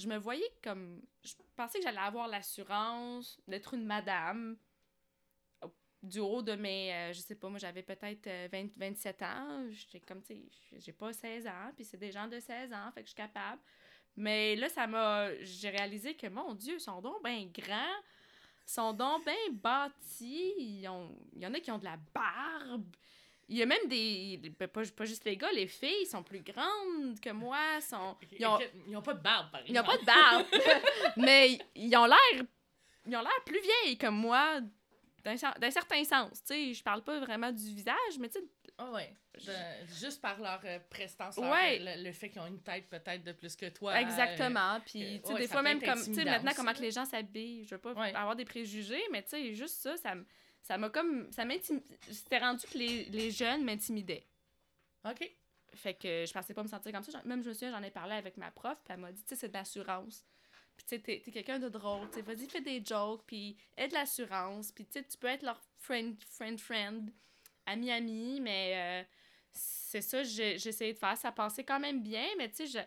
je me voyais comme. Je pensais que j'allais avoir l'assurance d'être une madame. au- Du haut de mes. euh, je sais pas, moi, j'avais peut-être euh, 20 27 ans. J'étais comme, tu sais, j'ai pas 16 ans, puis c'est des gens de 16 ans, fait que je suis capable. Mais là, ça m'a. J'ai réalisé que, mon Dieu, ils sont donc bien grands, ils sont donc bien bâtis, ont- il y en a qui ont de la barbe. Il y a même des. ben, Pas, pas juste les gars, les filles sont plus grandes que moi. Sont, ils, ont, Ils n'ont pas de barbe, par ils ont exemple. pas de barbe. mais ils ont l'air. Ils ont l'air plus vieilles que moi, d'un cer- d'un certain sens. Tu sais, je parle pas vraiment du visage, mais tu sais, Ah ouais. De- juste par leur euh, prestance, leur- Ouais. le, le fait qu'ils ont une tête peut-être de plus que toi. euh, Exactement. Puis, tu sais, ouais, des fois, même comme. Tu sais, maintenant, comment que les gens s'habillent. Je veux pas Ouais. avoir des préjugés, mais tu sais, juste ça, ça m- ça m'a comme. Ça. C'était rendu que les, les jeunes m'intimidaient. OK. Fait que je pensais pas me sentir comme ça. Même, je me souviens, j'en ai parlé avec ma prof, puis elle m'a dit, tu sais, c'est de l'assurance. Puis, tu sais, t'es, quelqu'un de drôle, tu sais, vas-y, fais des jokes, puis aie de l'assurance, puis, tu sais, tu peux être leur friend, friend, friend, ami, ami, mais euh, c'est ça, essayé de faire. Ça passait quand même bien, mais tu sais, je-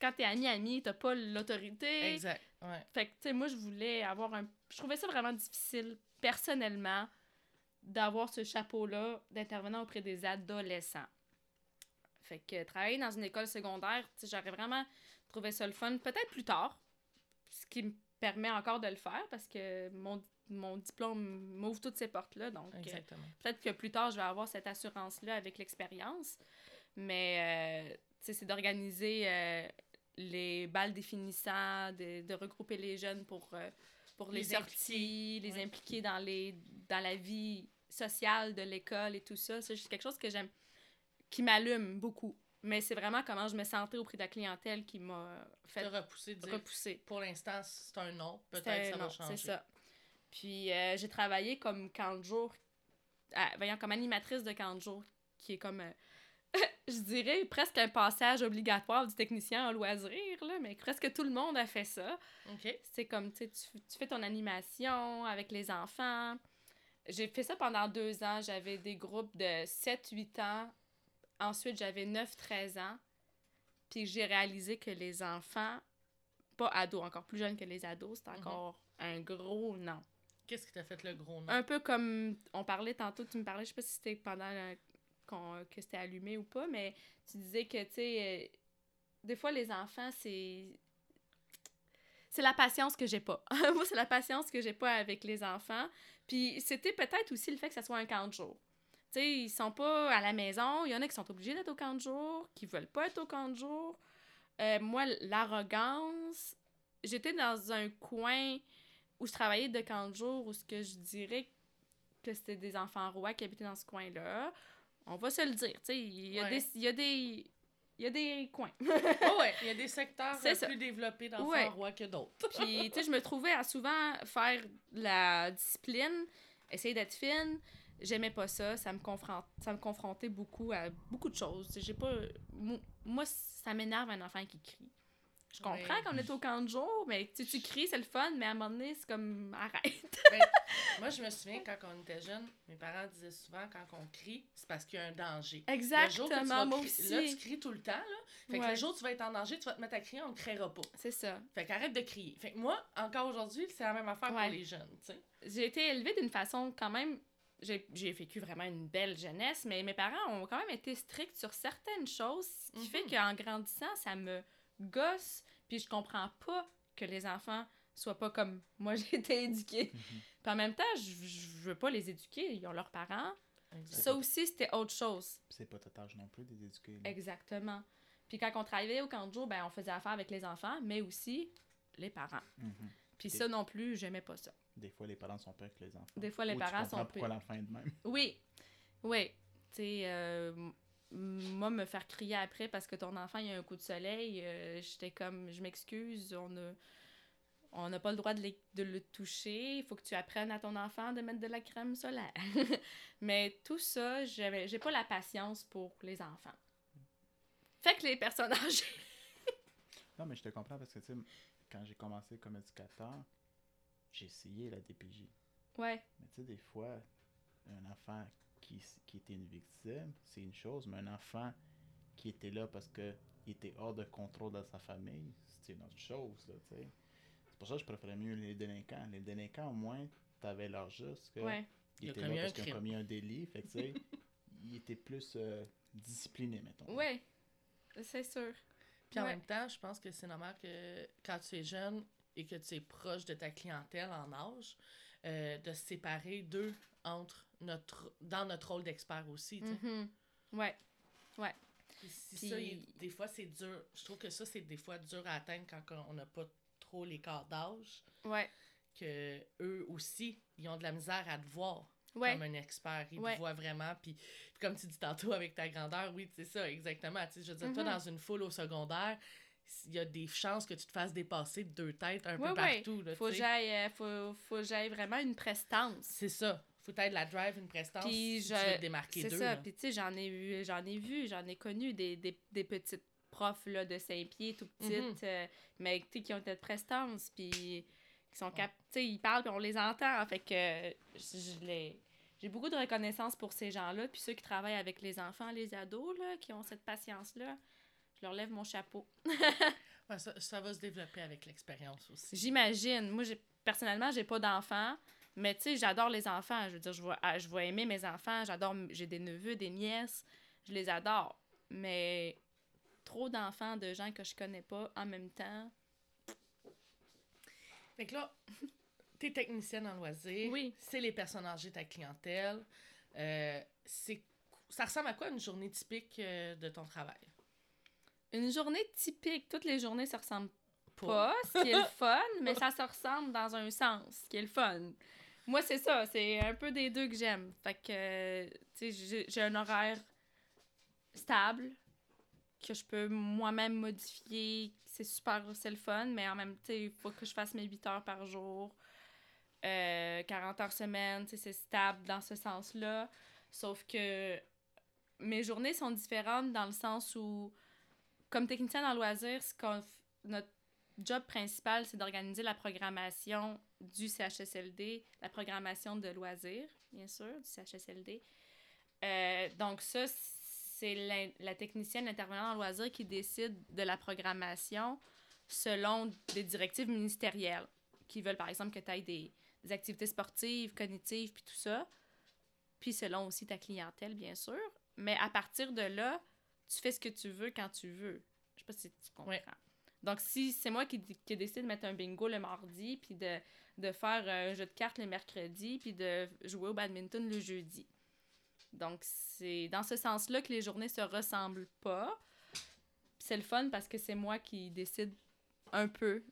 quand t'es ami, ami, t'as pas l'autorité. Exact. Ouais. Fait que, tu sais, moi, je voulais avoir un. Je trouvais ça vraiment difficile, personnellement, d'avoir ce chapeau-là d'intervenant auprès des adolescents. Fait que travailler dans une école secondaire, j'aurais vraiment trouvé ça le fun, peut-être plus tard, ce qui me permet encore de le faire parce que mon, mon diplôme m'ouvre toutes ces portes-là. Donc, euh, peut-être que plus tard, je vais avoir cette assurance-là avec l'expérience. Mais, euh, c'est d'organiser euh, les balles définissants, de, de regrouper les jeunes pour, euh, pour les, Les sorties, les ouais. impliquer dans, les, dans la vie sociale de l'école et tout ça. C'est juste quelque chose que j'aime, qui m'allume beaucoup. Mais c'est vraiment comment je me sentais auprès de la clientèle qui m'a fait Te repousser, dire, repousser. pour l'instant, c'est un non. Peut-être ça va non, changer. C'est ça. Puis euh, j'ai travaillé comme camp de jour, à- voyons, comme animatrice de camp de jour, qui est comme euh, je dirais presque un passage obligatoire du technicien en loisir, là, mais presque tout le monde a fait ça. C'est comme, tu, tu fais ton animation avec les enfants. J'ai fait ça pendant deux ans. J'avais des groupes de 7-8 ans. Ensuite, j'avais 9-13 ans. Puis j'ai réalisé que les enfants, pas ados, encore plus jeunes que les ados, c'est encore un gros non. Qu'est-ce qui t'a fait le gros nom? Un peu comme on parlait tantôt, tu me parlais, je sais pas si c'était pendant le- que c'était allumé ou pas, mais tu disais que, tu sais, euh, des fois, les enfants, c'est. C'est la patience que j'ai pas. Moi, c'est la patience que j'ai pas avec les enfants. Puis c'était peut-être aussi le fait que ça soit un camp de jour. Tu sais, ils sont pas à la maison. Il y en a qui sont obligés d'être au camp de jour, qui veulent pas être au camp de jour. Euh, moi, l'arrogance, j'étais dans un coin où je travaillais de camp de jour, où ce que je dirais que c'était des enfants rois qui habitaient dans ce coin-là. On va se le dire, tu sais, il y a Ouais. des... Il y a des... Il y a des coins. Oh ouais, il y a des secteurs euh, ça. plus développés d'enfants Ouais. rois que d'autres. Puis, tu sais, je me trouvais à souvent faire la discipline, essayer d'être fine. J'aimais pas ça. Ça me, ça me confrontait beaucoup à beaucoup de choses. J'ai pas... mo- Moi, ça m'énerve un enfant qui crie. Je comprends Ouais. qu'on est au camp de jour, mais tu tu cries, c'est le fun, mais à un moment donné, c'est comme arrête. Ben, moi, je me souviens quand on était jeune, mes parents disaient souvent quand on crie, c'est parce qu'il y a un danger. Le jour tu vas Exactement, moi cri- aussi. Là, tu cries tout le temps. Là. Fait que le jour où tu vas être en danger, tu vas te mettre à crier, on ne criera pas. C'est ça. Fait qu'arrête de crier. Fait que moi, encore aujourd'hui, c'est la même affaire Ouais. pour les jeunes, tu sais. J'ai été élevée d'une façon quand même. J'ai j'ai vécu vraiment une belle jeunesse, mais mes parents ont quand même été stricts sur certaines choses, ce qui fait Mhm. qu'en grandissant, ça me gosse, puis je comprends pas que les enfants soient pas comme moi j'ai été éduquée. Mhm. Puis en même temps, je, je veux pas les éduquer, ils ont leurs parents. Ça aussi, c'était autre chose. Puis c'est pas ta tâche non plus de les éduquer. là. Exactement. Puis quand on travaillait au camp de jour, ben, on faisait affaire avec les enfants, mais aussi les parents. Mhm. Puis ça non plus, j'aimais pas ça. Des fois, les parents sont pires que les enfants. Des fois, les Ou parents sont pourquoi pires. l'enfant est de même? Oui, oui. Tu sais, euh, moi, me faire crier après parce que ton enfant, il a un coup de soleil, euh, j'étais comme, je m'excuse, on a... On n'a pas le droit de, les- de le toucher. Il faut que tu apprennes à ton enfant de mettre de la crème solaire. Mais tout ça, j'avais- j'ai pas la patience pour les enfants. Fait que les personnes âgées. Non, mais je te comprends parce que, tu sais, quand j'ai commencé comme éducateur, j'ai essayé la DPJ. Ouais, Mais tu sais, des fois, un enfant qui, était une victime, c'est une chose, mais un enfant qui était là parce que il était hors de contrôle dans sa famille, c'est une autre chose, là, tu sais. C'est pour ça que je préférais mieux les délinquants. Les délinquants, au moins, t'avais leur juste que ouais. ils Il étaient là parce qu'ils ont commis un délit, fait que, tu sais, ils étaient plus euh, disciplinés, mettons. Ouais. C'est sûr. Puis en même temps, je pense que c'est normal que quand tu es jeune et que tu es proche de ta clientèle en âge, euh, de se séparer d'eux entre notre dans notre rôle d'expert aussi. tu sais. Mhm. Ouais. Puis si Puis- ça, il- des fois, c'est dur. Je trouve que ça, c'est des fois dur à atteindre quand on n'a pas trop l'écart d'âge. Ouais. Que eux aussi, ils ont de la misère à te voir Ouais. comme un expert. Ils Ouais. te voient vraiment. Puis, comme tu dis tantôt avec ta grandeur, oui, c'est ça, exactement. Je veux dire, toi, Mhm. dans une foule au secondaire, il y a des chances que tu te fasses dépasser de deux têtes un peu partout. Là, Faut que j'aille euh, faut, faut que j'aille vraiment une prestance. C'est ça. Faut être de la drive, une prestance Puis si je- tu veux te démarquer C'est d'eux. ça. là. Puis tu sais, j'en ai vu, j'en ai vu, j'en ai connu des, des, des petites profs là, de 5 pieds, tout petites, Mhm. euh, mais tu sais, qui ont de prestance, puis qui sont Ouais. cap... Tu sais, ils parlent, puis on les entend. Fait que je, je les... J'ai beaucoup de reconnaissance pour ces gens-là, puis ceux qui travaillent avec les enfants, les ados, là, qui ont cette patience-là. Je leur lève mon chapeau. Ouais, ça, ça va se développer avec l'expérience aussi. J'imagine. Moi, j'ai, personnellement, j'ai pas d'enfants. Mais tu sais, j'adore les enfants. Je veux dire, je vais, ah, je vais aimer mes enfants. J'adore. J'ai des neveux, des nièces. Je les adore. Mais trop d'enfants de gens que je connais pas en même temps. Fait que là, t'es technicienne en loisirs. Oui. C'est les personnes âgées, ta clientèle. Euh, c'est, ça ressemble à quoi une journée typique euh, de ton travail? Une journée typique. Toutes les journées se ressemblent pas, ce qui est le fun, mais ça se ressemble dans un sens, ce qui est le fun. Moi, c'est ça. C'est un peu des deux que j'aime. Fait que, euh, tu sais, j'ai- j'ai un horaire stable que je peux moi-même modifier. C'est super, c'est le fun, mais en même temps, il faut que je fasse mes 8 heures par jour. Euh, 40 heures semaine, tu sais, c'est stable dans ce sens-là. Sauf que mes journées sont différentes dans le sens où, comme technicien ce qu'on f- notre job principal, c'est d'organiser la programmation du CHSLD, la programmation de loisirs, bien sûr, du CHSLD. Euh, donc ça, c'est la, la technicienne intervenant en loisirs qui décide de la programmation selon des directives ministérielles qui veulent, par exemple, que tu aies des, des activités sportives, cognitives, puis tout ça. Puis selon aussi ta clientèle, bien sûr. Mais à partir de là, tu fais ce que tu veux quand tu veux. Je sais pas si tu comprends. Ouais. Donc, si c'est moi qui, qui décide de mettre un bingo le mardi, puis de, de faire un jeu de cartes le mercredi, puis de jouer au badminton le jeudi. Donc, c'est dans ce sens-là que les journées se ressemblent pas. C'est le fun parce que c'est moi qui décide un peu.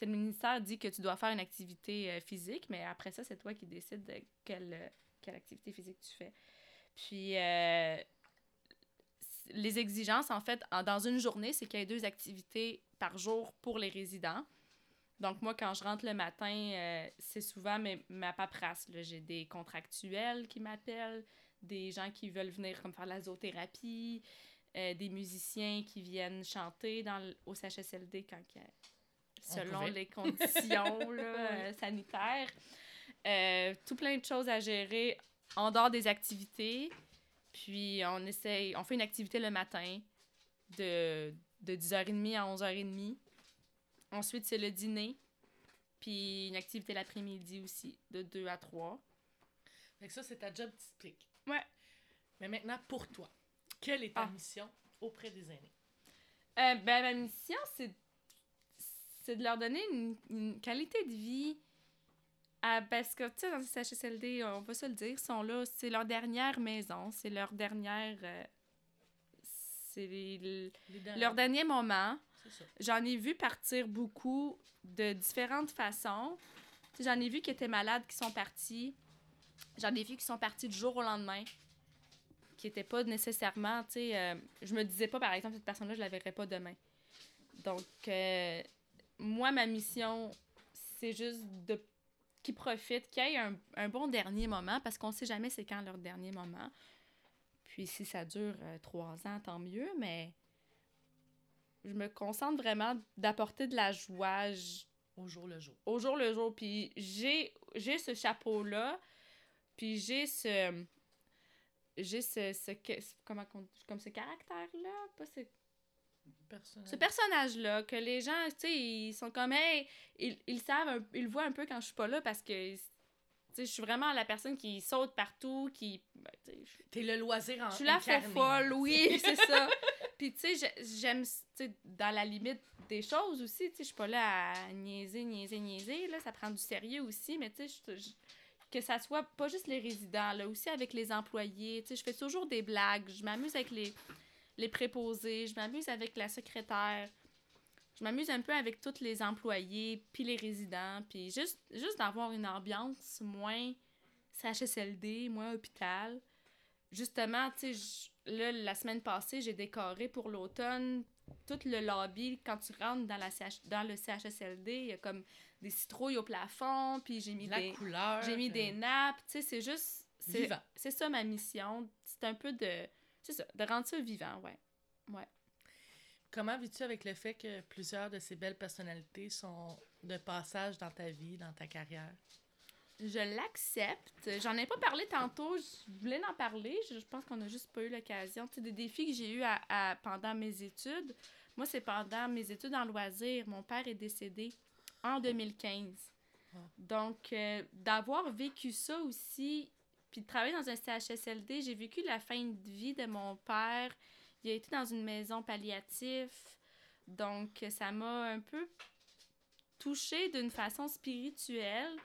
Le ministère dit que tu dois faire une activité euh, physique, mais après ça, c'est toi qui décides de quelle, euh, quelle activité physique tu fais. Puis, euh, les exigences, en fait, en- dans une journée, c'est qu'il y ait deux activités par jour pour les résidents. Donc, moi, quand je rentre le matin, euh, c'est souvent mes- ma paperasse. J'ai des contractuels qui m'appellent, des gens qui veulent venir comme faire de la zoothérapie, euh, des musiciens qui viennent chanter dans au CHSLD quand selon les conditions là, euh, sanitaires. Tout plein de choses à gérer en dehors des activités. Puis on essaye, on fait une activité le matin de, de 10h30 à 11h30. Ensuite, c'est le dîner. Puis une activité l'après-midi aussi, de 2 à 3. Fait que ça, c'est ta job typique. Ouais. Mais maintenant, pour toi, quelle est ta Ah. mission auprès des aînés? Euh, ben, ma mission, c'est, c'est de leur donner une, une qualité de vie. À- parce que, tu sais, dans le CHSLD, on va se le dire, ils sont là, c'est leur dernière maison, c'est leur dernière. euh, c'est les- Les derniers- leur dernier moment. J'en ai vu partir beaucoup de différentes façons. J'en ai vu qui étaient malades, qui sont partis. J'en ai vu qui sont partis du jour au lendemain. Qui n'étaient pas nécessairement, tu sais... euh, je me disais pas, par exemple, cette personne-là, je la verrai pas demain. Donc, euh, moi, ma mission, c'est juste de qu'ils profitent, qu'il y ait un, un bon dernier moment, parce qu'on sait jamais c'est quand leur dernier moment. Puis si ça dure euh, trois ans, tant mieux, mais je me concentre vraiment d'apporter de la joie Au jour le jour. au jour le jour. Puis j'ai, j'ai ce chapeau-là, puis j'ai ce... J'ai ce, ce, que- comment comme ce caractère-là, pas ce Ce personnage-là, que les gens, tu sais, ils sont comme, hey, ils, ils savent, un- ils le voient un peu quand je suis pas là parce que, tu sais, je suis vraiment la personne qui saute partout, qui, ben, T'es le loisir en je suis la folle, oui, c'est ça. Puis, tu sais, j'ai- j'aime, tu sais, dans la limite des choses aussi, tu sais, je suis pas là à niaiser, niaiser, niaiser, là, ça prend du sérieux aussi, mais tu sais, que ça soit pas juste les résidents, là, aussi avec les employés, tu sais, je fais toujours des blagues, je m'amuse avec les, les préposés, je m'amuse avec la secrétaire, je m'amuse un peu avec tous les employés, puis les résidents, puis juste, juste d'avoir une ambiance moins CHSLD, moins hôpital justement, tu sais, là, la semaine passée, j'ai décoré pour l'automne tout le lobby. Quand tu rentres dans, la CH dans le CHSLD, il y a comme des citrouilles au plafond, puis j'ai mis, La des, couleur. j'ai mis euh, des nappes. Tu sais, c'est juste... C'est ça ma mission. C'est un peu de... C'est ça, de rendre ça vivant, ouais. Comment vis-tu avec le fait que plusieurs de ces belles personnalités sont de passage dans ta vie, dans ta carrière? Je l'accepte. J'en ai pas parlé tantôt. Je voulais en parler. Je, pense qu'on a juste pas eu l'occasion. Tu sais, des défis que j'ai eus à, à- pendant mes études. Moi, c'est pendant mes études en loisirs. Mon père est décédé en 2015. Ah. Donc, euh, d'avoir vécu ça aussi, puis de travailler dans un CHSLD, j'ai vécu la fin de vie de mon père. Il a été dans une maison palliative. Donc, ça m'a un peu touchée d'une façon spirituelle.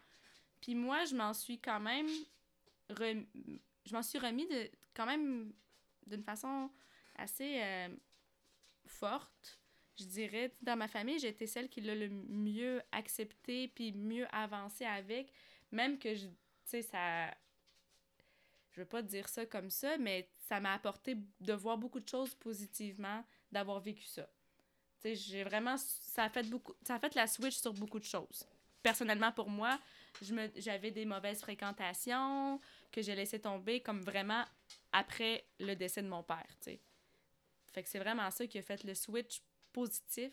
Puis moi, je m'en suis quand même rem- je m'en suis remis de quand même d'une façon assez euh, forte. Je dirais, dans ma famille, j'ai été celle qui l'a le mieux accepté puis mieux avancé avec, même que tu sais ça je veux pas dire ça comme ça, mais ça m'a apporté de voir beaucoup de choses positivement d'avoir vécu ça. Tu sais, j'ai vraiment ça a fait beaucoup ça a fait la switch sur beaucoup de choses. Personnellement pour moi, j'avais des mauvaises fréquentations, que j'ai laissé tomber comme vraiment après le décès de mon père, tu sais. C'est vraiment ça qui a fait le switch positif.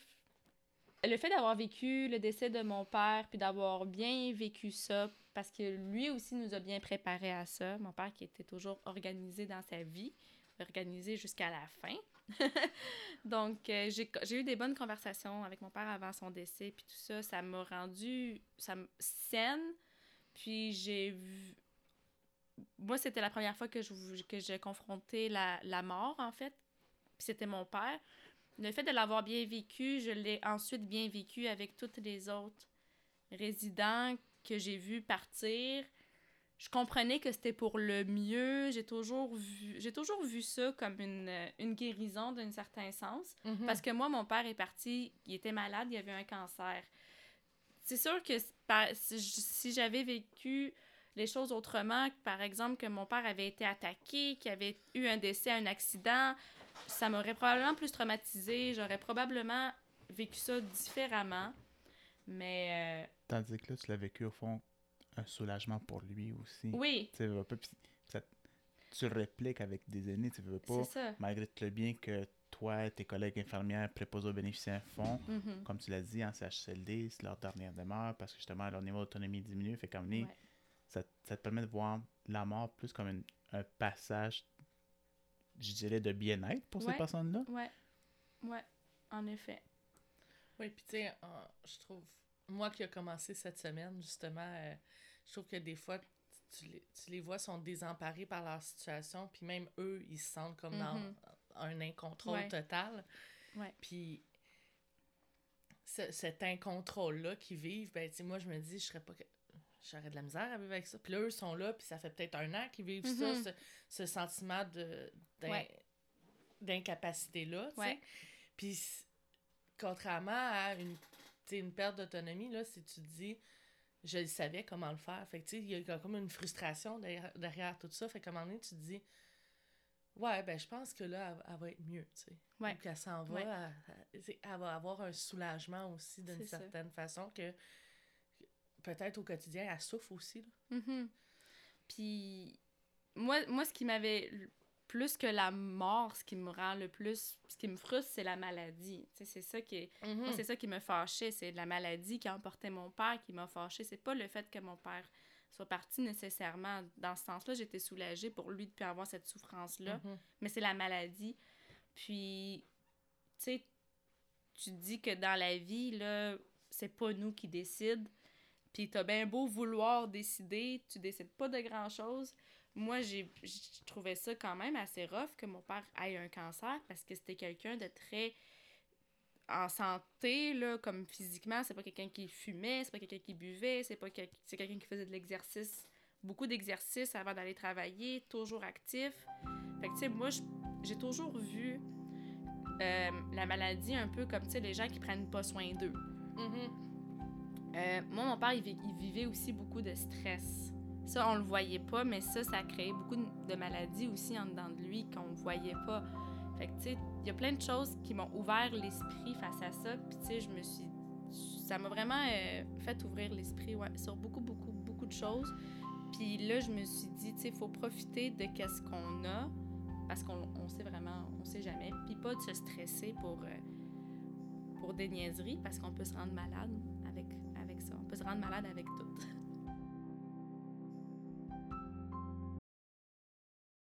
Le fait d'avoir vécu le décès de mon père, puis d'avoir bien vécu ça, parce que lui aussi nous a bien préparé à ça. Mon père qui était toujours organisé dans sa vie, organisé jusqu'à la fin. Donc, euh, j'ai eu des bonnes conversations avec mon père avant son décès, puis tout ça, ça m'a rendu ça, saine. Puis j'ai vu... Moi, c'était la première fois que je que j'ai confronté la, la mort, en fait. Puis c'était mon père. Le fait de l'avoir bien vécu, je l'ai ensuite bien vécu avec tous les autres résidents que j'ai vus partir. Je comprenais que c'était pour le mieux. J'ai toujours vu, j'ai toujours vu ça comme une, une guérison d'un certain sens. Mhm. Parce que moi, mon père est parti, il était malade, il avait un cancer. C'est sûr que si j'avais vécu les choses autrement, par exemple que mon père avait été attaqué, qu'il avait eu un décès, un accident, ça m'aurait probablement plus traumatisé. J'aurais probablement vécu ça différemment. Mais euh, Tandis que là, tu l'as vécu au fond un soulagement pour lui aussi. oui, Tu veux pas, ça- tu répliques avec des aînés, tu veux pas, c'est ça. malgré tout le bien que toi, tes collègues infirmières, préposés aux bénéficiaires font, Mhm. comme tu l'as dit, en CHSLD, c'est leur dernière demeure parce que justement, leur niveau d'autonomie diminue. Fait comme Ouais. ça, ça te permet de voir la mort plus comme une- un passage, je dirais, de bien-être pour Ouais. ces personnes-là. Ouais, ouais, en effet. Oui, puis tu sais, euh, je trouve, moi qui a commencé cette semaine, justement, euh, je trouve que des fois, tu les, tu les vois sont désemparés par leur situation, puis même eux, ils se sentent comme dans Mhm. un incontrôle Ouais. total. Ouais. Puis ce- cet incontrôle-là qu'ils vivent, ben, tu sais, moi, je me dis, je serais pas... J'aurais de la misère à vivre avec ça. Puis là, eux sont là, puis ça fait peut-être un an qu'ils vivent ça, Mhm. ce, ce sentiment. D'incapacité-là, tu sais. Ouais. Puis, contrairement à une, une perte d'autonomie, là, si tu te dis, je le savais comment le faire. Fait tu sais, il y a comme une frustration derrière, derrière tout ça. Fait qu'à un moment donné, tu te dis, ouais, ben, je pense que là, elle, elle va être mieux, tu sais. Ouais. Ou qu'elle s'en va, Ouais. elle, elle- elle va avoir un soulagement aussi d'une ça. certaine façon que peut-être au quotidien, elle souffre aussi, là. Mhm. Puis, moi, moi, ce qui m'avait. Plus que la mort, ce qui me rend le plus. Ce qui me frustre, c'est la maladie. C'est ça qui. Moi, c'est ça qui me fâchait. C'est la maladie qui a emporté mon père qui m'a fâché. C'est pas le fait que mon père soit parti nécessairement. Dans ce sens-là, j'étais soulagée pour lui de plus avoir cette souffrance-là. Mhm. mais c'est la maladie. Puis, tu sais, tu dis que dans la vie, là, c'est pas nous qui décident. Puis t'as bien beau vouloir décider, tu décides pas de grand-chose. Moi, j'ai je trouvais ça quand même assez rough que mon père ait un cancer parce que c'était quelqu'un de très en santé, là, comme physiquement. C'est pas quelqu'un qui fumait, c'est pas quelqu'un qui buvait, c'est pas quel- c'est quelqu'un qui faisait de l'exercice, beaucoup d'exercice avant d'aller travailler, toujours actif. Fait que, tu sais, moi, j'ai toujours vu euh, la maladie un peu comme, tu sais, les gens qui prennent pas soin d'eux. Mhm. Euh, moi, mon père, il vivait aussi beaucoup de stress. Ça, on le voyait pas, mais ça, ça créé beaucoup de maladies aussi en dedans de lui qu'on voyait pas. Fait que, tu sais, il y a plein de choses qui m'ont ouvert l'esprit face à ça. Puis, tu sais, je me suis... Ça m'a vraiment euh, fait ouvrir l'esprit, sur beaucoup, beaucoup, beaucoup de choses. Puis là, je me suis dit, tu sais, il faut profiter de qu'est-ce qu'on a, parce qu'on on sait vraiment, on sait jamais. Puis pas de se stresser pour, euh, pour des niaiseries, parce qu'on peut se rendre malade avec, avec ça. On peut se rendre malade avec.